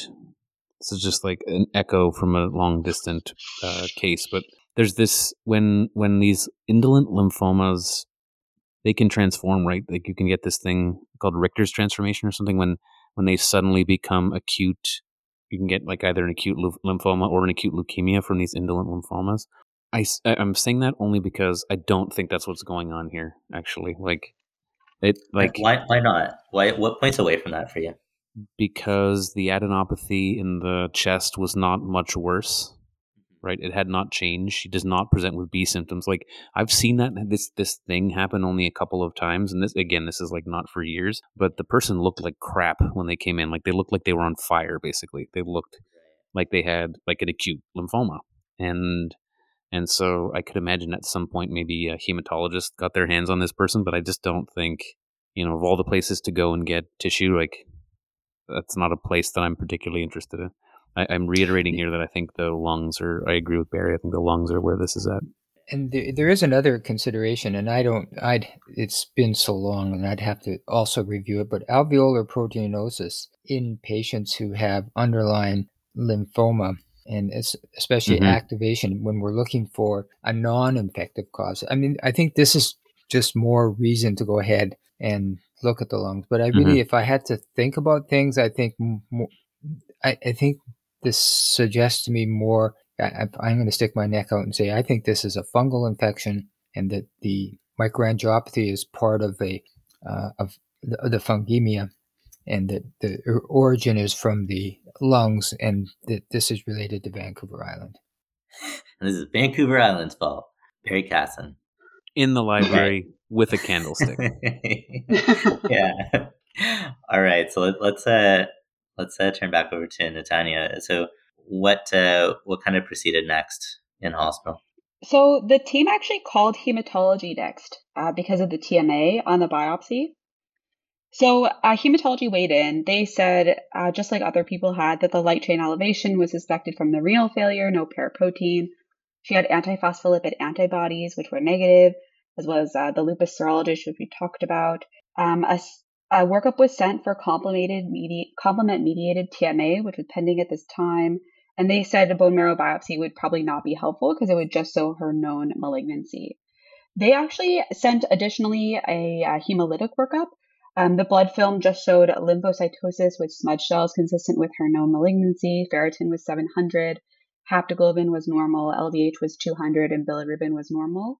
this is just like an echo from a long distant uh, case, but there's this when when these indolent lymphomas they can transform right? Like you can get this thing called Richter's transformation or something when when they suddenly become acute. You can get like either an acute lymphoma or an acute leukemia from these indolent lymphomas I, I'm saying that only because I don't think that's what's going on here. Actually, like it, like why why not? Why what points away from that for you? Because the adenopathy in the chest was not much worse, mm-hmm. right? It had not changed. She does not present with B symptoms. Like I've seen that this this thing happen only a couple of times, and this again, this is like not for years. But the person looked like crap when they came in. Like they looked like they were on fire. Basically, they looked like they had like an acute lymphoma, and and so I could imagine at some point maybe a hematologist got their hands on this person, but I just don't think, you know, of all the places to go and get tissue, like that's not a place that I'm particularly interested in. I, am reiterating here that I think the lungs are, I agree with Barry, I think the lungs are where this is at. And there, there is another consideration, and I don't, I'd, it's been so long, and I'd have to also review it, but alveolar proteinosis in patients who have underlying lymphoma and especially mm-hmm. activation when we're looking for a non-infective cause. I mean, I think this is just more reason to go ahead and look at the lungs. But I really, mm-hmm. if I had to think about things, I think more, I, I think this suggests to me more. I, I'm going to stick my neck out and say I think this is a fungal infection, and that the microangiopathy is part of a uh, of the, the fungemia and that the origin is from the lungs, and that this is related to Vancouver Island. And this is Vancouver Island's fault. Barry Casson. In the library with a candlestick. yeah. All right. So let, us uh let's uh, turn back over to Natanya. So what uh what kind of proceeded next in hospital? So the team actually called hematology next uh, because of the TMA on the biopsy. So uh, hematology weighed in. They said, uh, just like other people had, that the light chain elevation was suspected from the renal failure, no paraprotein. She had antiphospholipid antibodies, which were negative, as well as uh, the lupus serologist, which we talked about. Um, a, a, workup was sent for complement mediated TMA, which was pending at this time. And they said a bone marrow biopsy would probably not be helpful because it would just show her known malignancy. They actually sent additionally a, a hemolytic workup um, the blood film just showed lymphocytosis with smudge cells consistent with her known malignancy. Ferritin was 700, haptoglobin was normal, LDH was 200, and bilirubin was normal.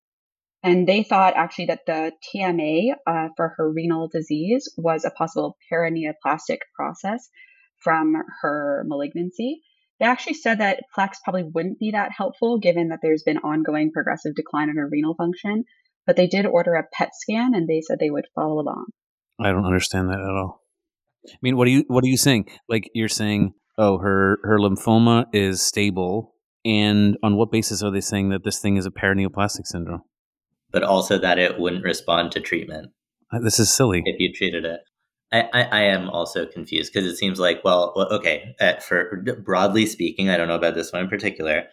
And they thought actually that the TMA uh, for her renal disease was a possible paraneoplastic process from her malignancy. They actually said that Plex probably wouldn't be that helpful given that there's been ongoing progressive decline in her renal function, but they did order a PET scan and they said they would follow along. I don't understand that at all. I mean, what are you what are you saying? Like you're saying, oh, her her lymphoma is stable, and on what basis are they saying that this thing is a paraneoplastic syndrome? But also that it wouldn't respond to treatment. This is silly. If you treated it, I, I, I am also confused because it seems like well, okay. Uh, for broadly speaking, I don't know about this one in particular.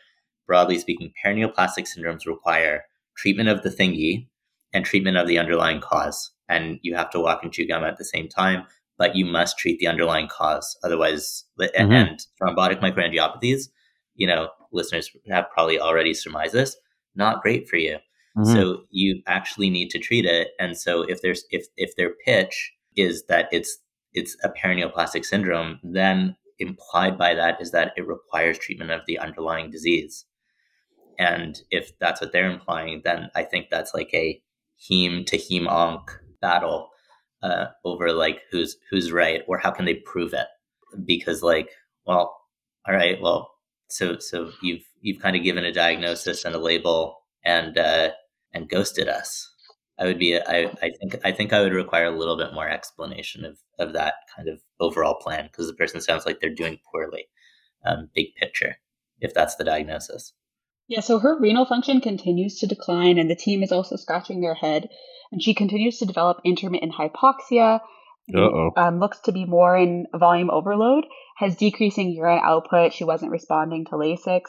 Broadly speaking, paraneoplastic syndromes require treatment of the thingy and treatment of the underlying cause, and you have to walk and chew gum at the same time. But you must treat the underlying cause, otherwise, mm-hmm. and thrombotic microangiopathies. You know, listeners have probably already surmised this. Not great for you. Mm-hmm. So you actually need to treat it. And so if there's if if their pitch is that it's it's a paraneoplastic syndrome, then implied by that is that it requires treatment of the underlying disease. And if that's what they're implying, then I think that's like a heme to heme onc battle uh, over like who's who's right or how can they prove it? Because like, well, all right, well, so so you've you've kind of given a diagnosis and a label and uh, and ghosted us. I would be I, I think I think I would require a little bit more explanation of of that kind of overall plan because the person sounds like they're doing poorly, um, big picture, if that's the diagnosis. Yeah, so her renal function continues to decline, and the team is also scratching their head. And she continues to develop intermittent hypoxia. Uh-oh. Um, looks to be more in volume overload, has decreasing urine output. She wasn't responding to Lasix.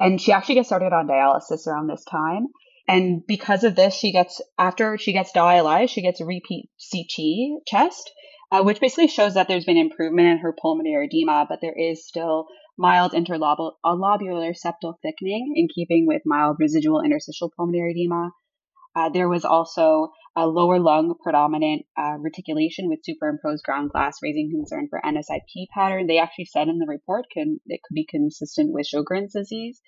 And she actually gets started on dialysis around this time. And because of this, she gets, after she gets dialyzed, she gets a repeat CT chest, uh, which basically shows that there's been improvement in her pulmonary edema, but there is still mild interlobular septal thickening in keeping with mild residual interstitial pulmonary edema. Uh, there was also a lower lung predominant uh, reticulation with superimposed ground glass, raising concern for NSIP pattern. They actually said in the report can it could be consistent with Sjogren's disease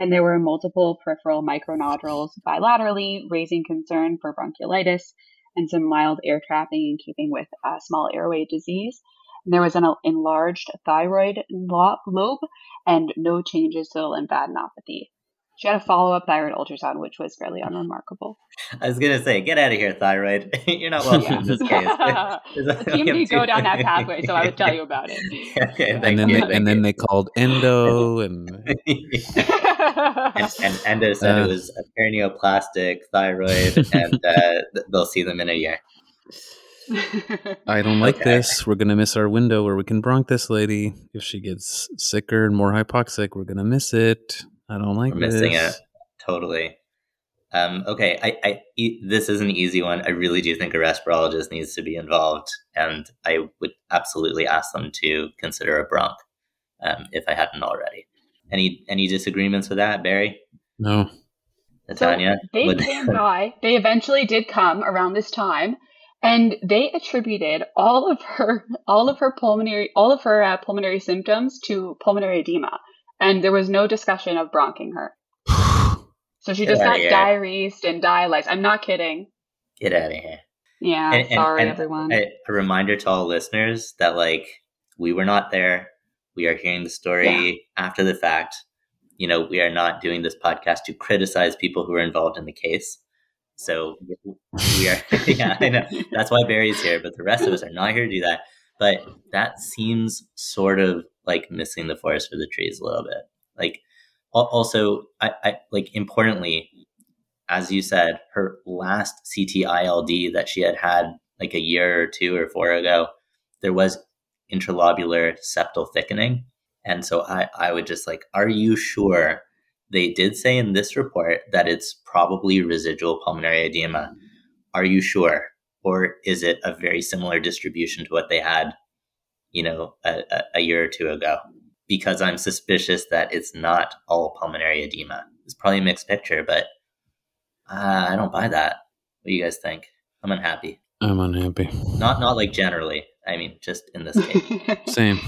and there were multiple peripheral micronodules bilaterally, raising concern for bronchiolitis and some mild air trapping in keeping with uh, small airway disease. And there was an enlarged thyroid lobe and no changes to the lymphadenopathy. She had a follow up thyroid ultrasound, which was fairly unremarkable. I was going to say, get out of here, thyroid. You're not welcome yeah. in this case. the team did go down that pathway, so I would tell you about it. okay, and then you, they, and then they called endo and and, and endo said uh, it was a paraneoplastic thyroid, and uh, they'll see them in a year. I don't like okay. this. We're gonna miss our window where we can bronch this lady. If she gets sicker and more hypoxic, we're gonna miss it. I don't like We're missing this. it totally. Um, okay, I, I, this is an easy one. I really do think a respirologist needs to be involved, and I would absolutely ask them to consider a bronch um, if I hadn't already. Any any disagreements with that, Barry? No. Natanya, so they would... came by. They eventually did come around this time, and they attributed all of her all of her pulmonary all of her uh, pulmonary symptoms to pulmonary edema and there was no discussion of bronching her. So she just got diuresed and dialyzed. I'm not kidding. Get out of here. Yeah, and, sorry, and, and everyone. A, a, reminder to all listeners that, like, we were not there. We are hearing the story yeah. after the fact. You know, we are not doing this podcast to criticize people who are involved in the case. So we are, yeah, I know. That's why Barry's here, but the rest of us are not here to do that. But that seems sort of like missing the forest for the trees a little bit. Like also, I, I like importantly, as you said, her last CT ILD that she had had like a year or two or four ago, there was interlobular septal thickening. And so I, I would just like, are you sure they did say in this report that it's probably residual pulmonary edema? Are you sure? Or is it a very similar distribution to what they had you know, a, a year or two ago because I'm suspicious that it's not all pulmonary edema. It's probably a mixed picture, but uh, I don't buy that. What do you guys think? I'm unhappy. I'm unhappy. Not not like generally. I mean, just in this case. Same.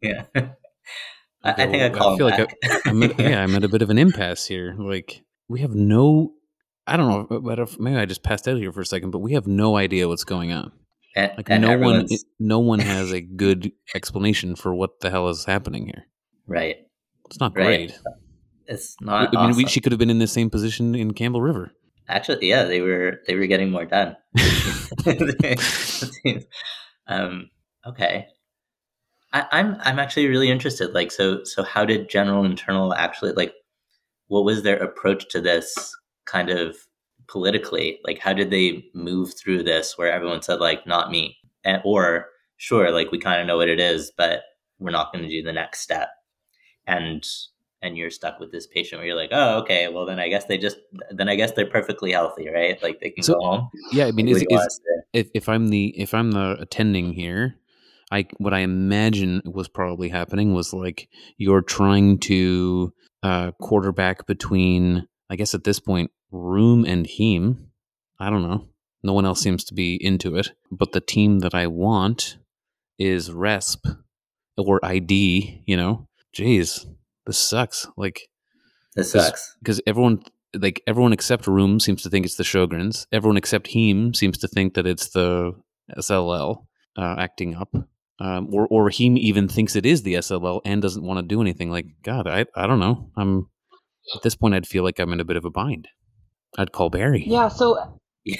Yeah. I, I, think I call. I feel like I, am at, yeah, I'm at a bit of an impasse here. Like we have no. I don't know, but if, maybe I just passed out here for a second. But we have no idea what's going on. And, like and no one, no one has a good explanation for what the hell is happening here. Right. It's not great. Right. It's not. I mean, we, she could have been in the same position in Campbell River. Actually, yeah, they were. They were getting more done. um, okay. I, I'm. I'm actually really interested. Like, so. So, how did General Internal actually like? What was their approach to this kind of politically? Like, how did they move through this where everyone said, like, not me? And, or, sure, like, we kind of know what it is, but we're not going to do the next step. And and you're stuck with this patient where you're like, oh, okay, well then I guess they just then I guess they're perfectly healthy, right? Like they can so, go home. Yeah, I mean, is, is, if if I'm the if I'm the attending here, I what I imagine was probably happening was like you're trying to uh, quarterback between I guess at this point Rheum and Heme. I don't know. No one else seems to be into it, but the team that I want is Resp or ID. You know, jeez, this sucks. Like this sucks because everyone like everyone except Rheum seems to think it's the Sjogren's. Everyone except Heme seems to think that it's the SLL uh, acting up. Um, or or Heme even thinks it is the SLL and doesn't want to do anything. Like God, I I don't know. I'm at this point, I'd feel like I'm in a bit of a bind. I'd call Barry. Yeah. So. yeah,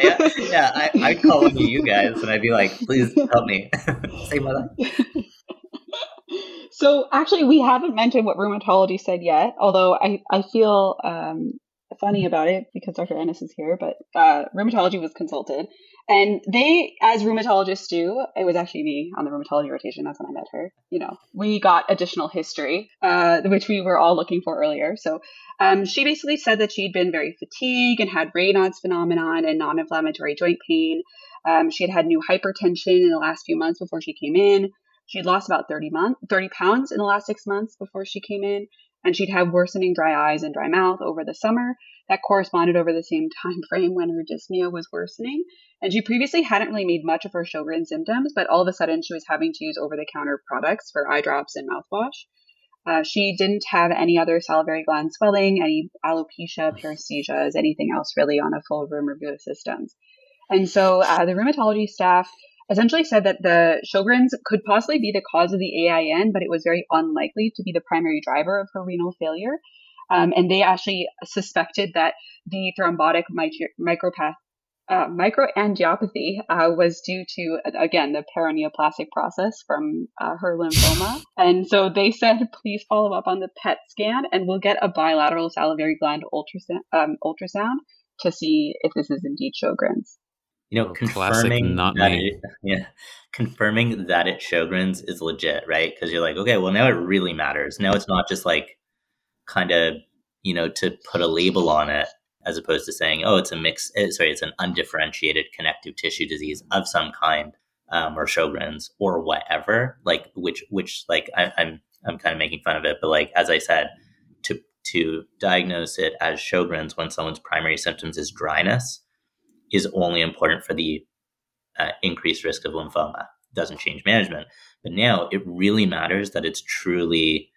yeah, yeah, I, I'd call one of you guys and I'd be like, please help me. Save my life. So actually, we haven't mentioned what rheumatology said yet, although I, I feel um, funny about it because Dr. Ennis is here, but uh, rheumatology was consulted. And they, as rheumatologists do, it was actually me on the rheumatology rotation. That's when I met her. You know, we got additional history, uh, which we were all looking for earlier. So um, she basically said that she'd been very fatigued and had Raynaud's phenomenon and non inflammatory joint pain. Um, she had had new hypertension in the last few months before she came in. She'd lost about 30, month, 30 pounds in the last six months before she came in, and she'd have worsening dry eyes and dry mouth over the summer. That corresponded over the same time frame when her dyspnea was worsening. And she previously hadn't really made much of her Sjogren symptoms, but all of a sudden she was having to use over the counter products for eye drops and mouthwash. Uh, she didn't have any other salivary gland swelling, any alopecia, paresthesias, anything else really on a full rheum review of systems. And so uh, the rheumatology staff essentially said that the Sjogren's could possibly be the cause of the AIN, but it was very unlikely to be the primary driver of her renal failure. Um, and they actually suspected that the thrombotic micropath, uh, microangiopathy uh, was due to, again, the paraneoplastic process from uh, her lymphoma. and so they said, please follow up on the PET scan and we'll get a bilateral salivary gland ultrasound, um, ultrasound to see if this is indeed Sjogren's you know, oh, confirming not that me. It, yeah, confirming that it Sjogren's is legit, right? Because you're like, okay, well now it really matters. Now it's not just like kind of you know to put a label on it as opposed to saying, oh, it's a mix. Eh, sorry, it's an undifferentiated connective tissue disease of some kind, um, or Sjogren's or whatever. Like which which like I, I'm I'm kind of making fun of it, but like as I said, to to diagnose it as Sjogren's when someone's primary symptoms is dryness is only important for the uh, increased risk of lymphoma. Doesn't change management. But now it really matters that it's truly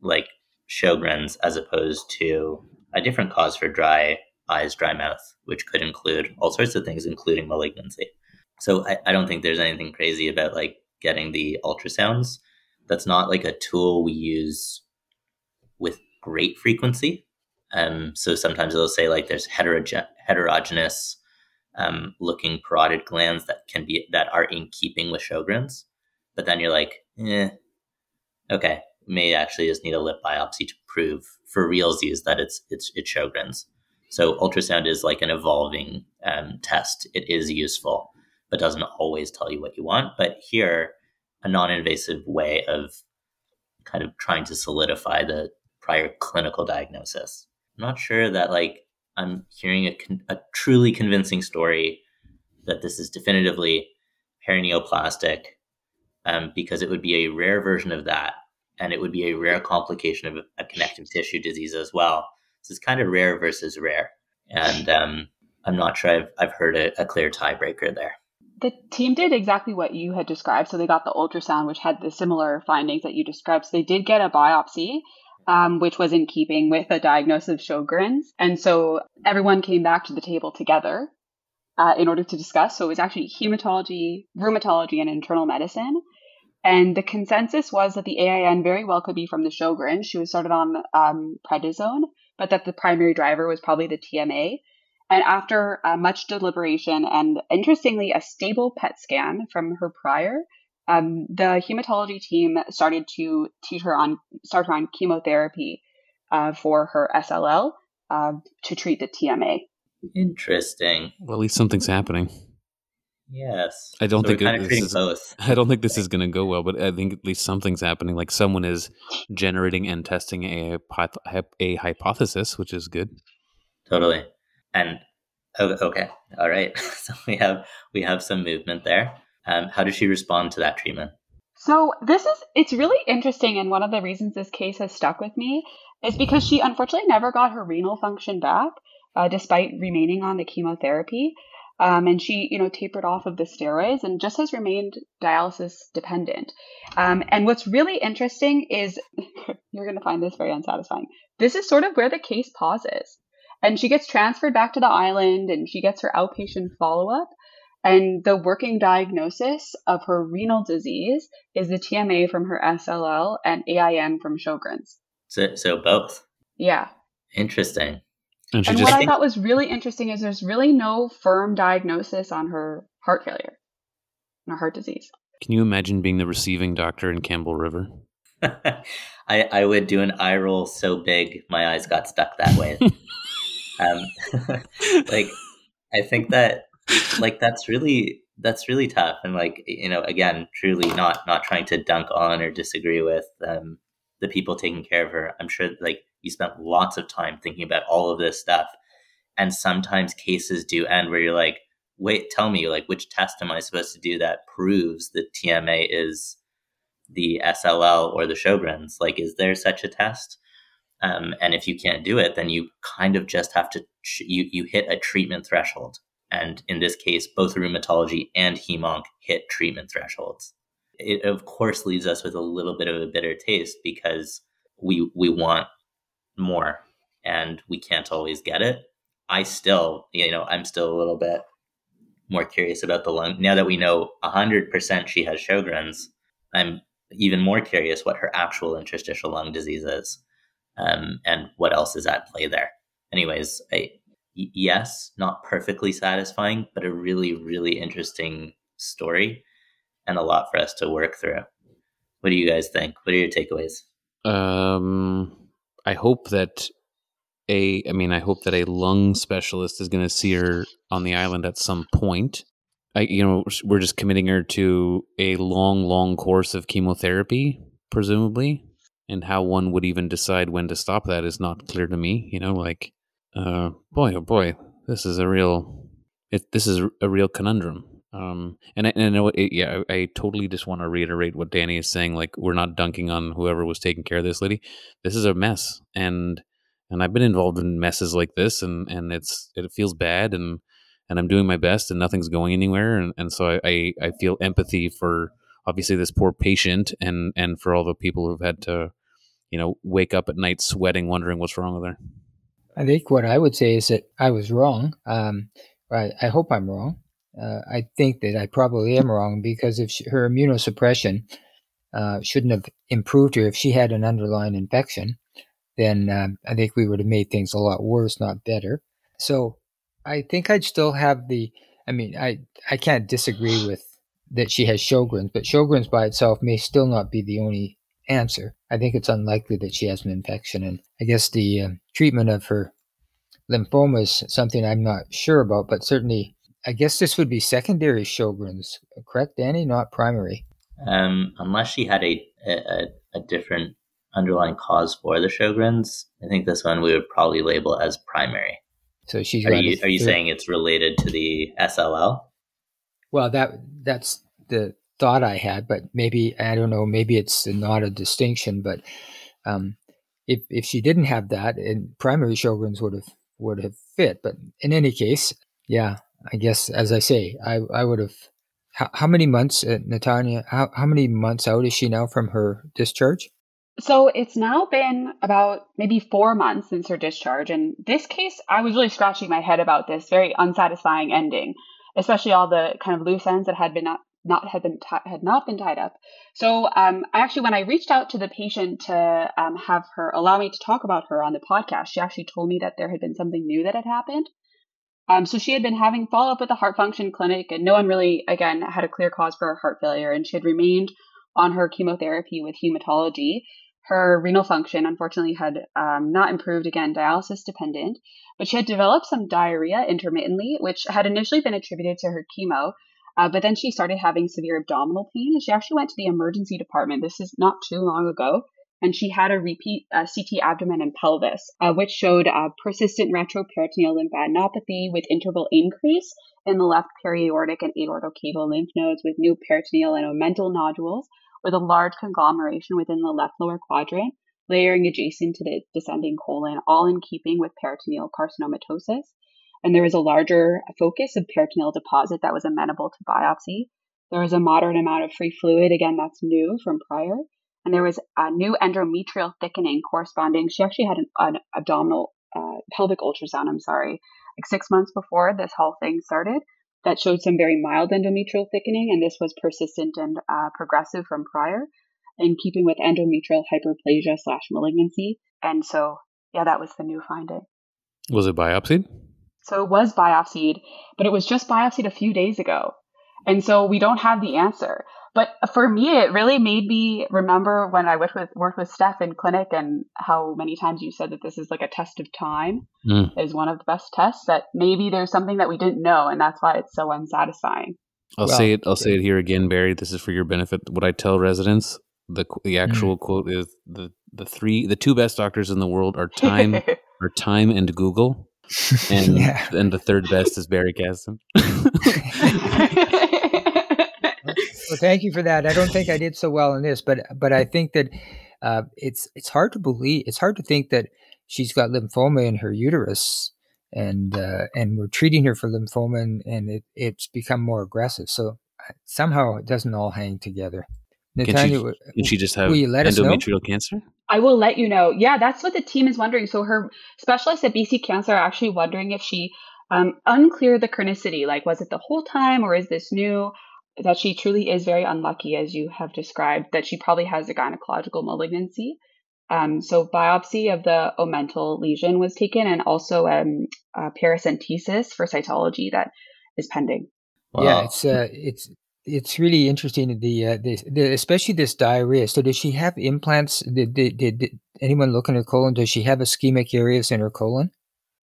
like Sjogren's as opposed to a different cause for dry eyes, dry mouth, which could include all sorts of things, including malignancy. So I, I don't think there's anything crazy about like getting the ultrasounds. That's not like a tool we use with great frequency. Um, so sometimes they'll say like there's heterogen- heterogeneous um, looking parotid glands that can be that are in keeping with Sjogren's. But then you're like, eh, okay, may actually just need a lip biopsy to prove for realsies that it's it's it's Sjogren's. So ultrasound is like an evolving um, test. It is useful, but doesn't always tell you what you want. But here, a non-invasive way of kind of trying to solidify the prior clinical diagnosis. I'm not sure that like I'm hearing a, con- a truly convincing story that this is definitively paraneoplastic um, because it would be a rare version of that. And it would be a rare complication of a connective tissue disease as well. So it's kind of rare versus rare. And um, I'm not sure I've, I've heard a, a clear tiebreaker there. The team did exactly what you had described. So they got the ultrasound, which had the similar findings that you described. So they did get a biopsy um, which was in keeping with a diagnosis of Sjogren's. And so everyone came back to the table together uh, in order to discuss. So it was actually hematology, rheumatology, and internal medicine. And the consensus was that the AIN very well could be from the Sjogren. She was started on um, prednisone, but that the primary driver was probably the TMA. And after uh, much deliberation and interestingly, a stable PET scan from her prior, um, the hematology team started to teach her on start her on chemotherapy uh, for her SLL uh, to treat the TMA. Interesting. Well, at least something's happening. Yes. I don't So think it- this is- both. I don't think this is going to go well, but I think at least something's happening. Like someone is generating and testing a a hypothesis, which is good. Totally. And oh, okay, all right. so we have we have some movement there. Um, how does she respond to that treatment? So this is it's really interesting and one of the reasons this case has stuck with me is because she unfortunately never got her renal function back uh, despite remaining on the chemotherapy. Um, and she, you know, tapered off of the steroids and just has remained dialysis dependent. Um, and what's really interesting is you're going to find this very unsatisfying. This is sort of where the case pauses. And she gets transferred back to the island and she gets her outpatient follow up. And the working diagnosis of her renal disease is the TMA from her SLL and AIN from Sjogren's. So so both. Yeah. Interesting. And she and just what I thought was really interesting is there's really no firm diagnosis on her heart failure, on her heart disease. can you imagine being the receiving doctor in Campbell River? I I would do an eye roll so big my eyes got stuck that way. um, like I think that like that's really that's really tough and like you know again truly not not trying to dunk on or disagree with um, the people taking care of her i'm sure like you spent lots of time thinking about all of this stuff. And sometimes cases do end where you're like wait tell me like which test am i supposed to do that proves that tma is the sll or the sjogren's? Like is there such a test? Um, and if you can't do it then you kind of just have to you you hit a treatment threshold. And in this case, both rheumatology and hemonc hit treatment thresholds. It of course leaves us with a little bit of a bitter taste because we we want more and we can't always get it. I still, you know, I'm still a little bit more curious about the lung. Now that we know 100% she has Sjogren's, I'm even more curious what her actual interstitial lung disease is um, and what else is at play there. Anyways, I, yes, not perfectly satisfying, but a really, really interesting story and a lot for us to work through. What do you guys think? What are your takeaways? Um, I hope that a, I mean, I hope that a lung specialist is going to see her on the island at some point. I, you know, we're just committing her to a long, long course of chemotherapy, presumably, and how one would even decide when to stop that is not clear to me. You know, like, uh, boy, oh boy, this is a real, it, this is a real conundrum. Um, and I, and I know, it, yeah, I, I totally just want to reiterate what Danny is saying. Like, we're not dunking on whoever was taking care of this lady. This is a mess, and and I've been involved in messes like this, and and it's it feels bad, and and I'm doing my best, and nothing's going anywhere, and and so I I, I feel empathy for obviously this poor patient, and and for all the people who've had to, you know, wake up at night sweating, wondering what's wrong with her. I think what I would say is that I was wrong. Um, I, I hope I'm wrong. Uh, I think that I probably am wrong because if she, her immunosuppression uh, shouldn't have improved her if she had an underlying infection, then um, I think we would have made things a lot worse, not better. So I think I'd still have the. I mean, I I can't disagree with that she has Sjogren's, but Sjogren's by itself may still not be the only answer. I think it's unlikely that she has an infection, and I guess the um, treatment of her lymphoma is something I'm not sure about, but certainly I guess this would be secondary Sjogren's, correct, Danny? Not primary. Um, unless she had a, a a different underlying cause for the Sjogren's, I think this one we would probably label as primary. So she's Are you are you third- saying it's related to the SLL? Well, that that's the thought I had, but maybe I don't know. Maybe it's not a distinction, but um, if if she didn't have that, and primary Sjogren's would have would have fit. But in any case, yeah, I guess as I say, I I would have. How, how many months, uh, Natanya? How how many months out is she now from her discharge? So it's now been about maybe four months since her discharge. And this case, I was really scratching my head about this very unsatisfying ending, especially all the kind of loose ends that had been not, not had been ti- had not been tied up. So um, I actually, when I reached out to the patient to um, have her allow me to talk about her on the podcast, she actually told me that there had been something new that had happened. Um, so she had been having follow up with the heart function clinic, and no one really, again, had a clear cause for her heart failure, and she had remained on her chemotherapy with hematology Her renal function, unfortunately, had um, not improved again, dialysis dependent, but she had developed some diarrhea intermittently, which had initially been attributed to her chemo. Uh, but then she started having severe abdominal pain, and she actually went to the emergency department. This is not too long ago, and she had a repeat uh, CT abdomen and pelvis, uh, which showed uh, persistent retroperitoneal lymphadenopathy with interval increase in the left periaortic and aortocaval lymph nodes with new peritoneal and omental nodules, with a large conglomeration within the left lower quadrant, layering adjacent to the descending colon, all in keeping with peritoneal carcinomatosis. And there was a larger focus of peritoneal deposit that was amenable to biopsy. There was a moderate amount of free fluid, again, that's new from prior. And there was a new endometrial thickening corresponding. She actually had an, an abdominal uh, pelvic ultrasound, I'm sorry, like six months before this whole thing started that showed some very mild endometrial thickening, and this was persistent and uh, progressive from prior, in keeping with endometrial hyperplasia slash malignancy. And so, yeah, that was the new finding. Was it biopsied? So it was biopsied, but it was just biopsied a few days ago. And so we don't have the answer. But for me, it really made me remember when I worked with worked with Steph in clinic and how many times you said that this is like a test of time mm. is one of the best tests. That maybe there's something that we didn't know, and that's why it's so unsatisfying. I'll well, say it. I'll say it here again, Barry. This is for your benefit. What I tell residents, the the mm-hmm. actual mm. quote is the the three the two best doctors in the world are time are time and Google, and yeah. and the third best is Barry Caston. Well, thank you for that. I don't think I did so well in this, but but I think that uh, it's it's hard to believe. It's hard to think that she's got lymphoma in her uterus, and uh, and we're treating her for lymphoma, and, and it, it's become more aggressive. So uh, somehow it doesn't all hang together. Natanya, can she, can she just have endometrial cancer? I will let you know. Yeah, that's what the team is wondering. So her specialists at BC Cancer are actually wondering if she um, unclear the chronicity. Like, was it the whole time, or is this new? That she truly is very unlucky, as you have described, that she probably has a gynecological malignancy. Um, so biopsy of the omental lesion was taken, and also um, paracentesis for cytology that is pending. Wow. Yeah, it's uh, it's it's really interesting. The, uh, the, the especially this diarrhea. So does she have implants? Did, did, did anyone look in her colon? Does she have ischemic areas in her colon?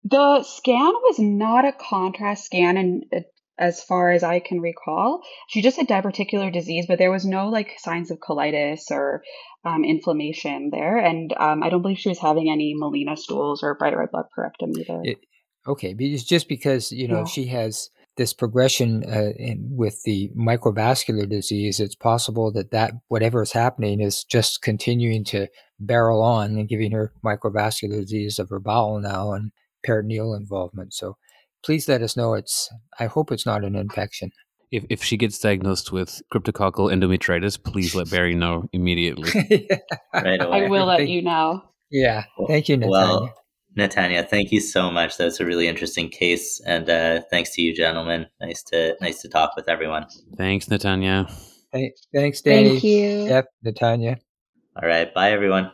The scan was not a contrast scan, and as far as I can recall. She just had diverticular disease, but there was no like signs of colitis or um, inflammation there. And um, I don't believe she was having any melena stools or bright red blood per rectum either. It, okay, but it's just because, you know, yeah. she has this progression uh, in, with the microvascular disease, it's possible that that whatever is happening is just continuing to barrel on and giving her microvascular disease of her bowel now and peritoneal involvement. So please let us know. It's I hope it's not an infection. If if she gets diagnosed with cryptococcal endometritis, please let Barry know immediately. yeah. Right away. I will let thank, you know. Yeah. Thank you, Natanya. Well, Natanya, thank you so much. That's a really interesting case, and uh, thanks to you, gentlemen. Nice to nice to talk with everyone. Thanks, Natanya. Hey, thanks, Danny. Thank you. Yep, Natanya. All right. Bye, everyone.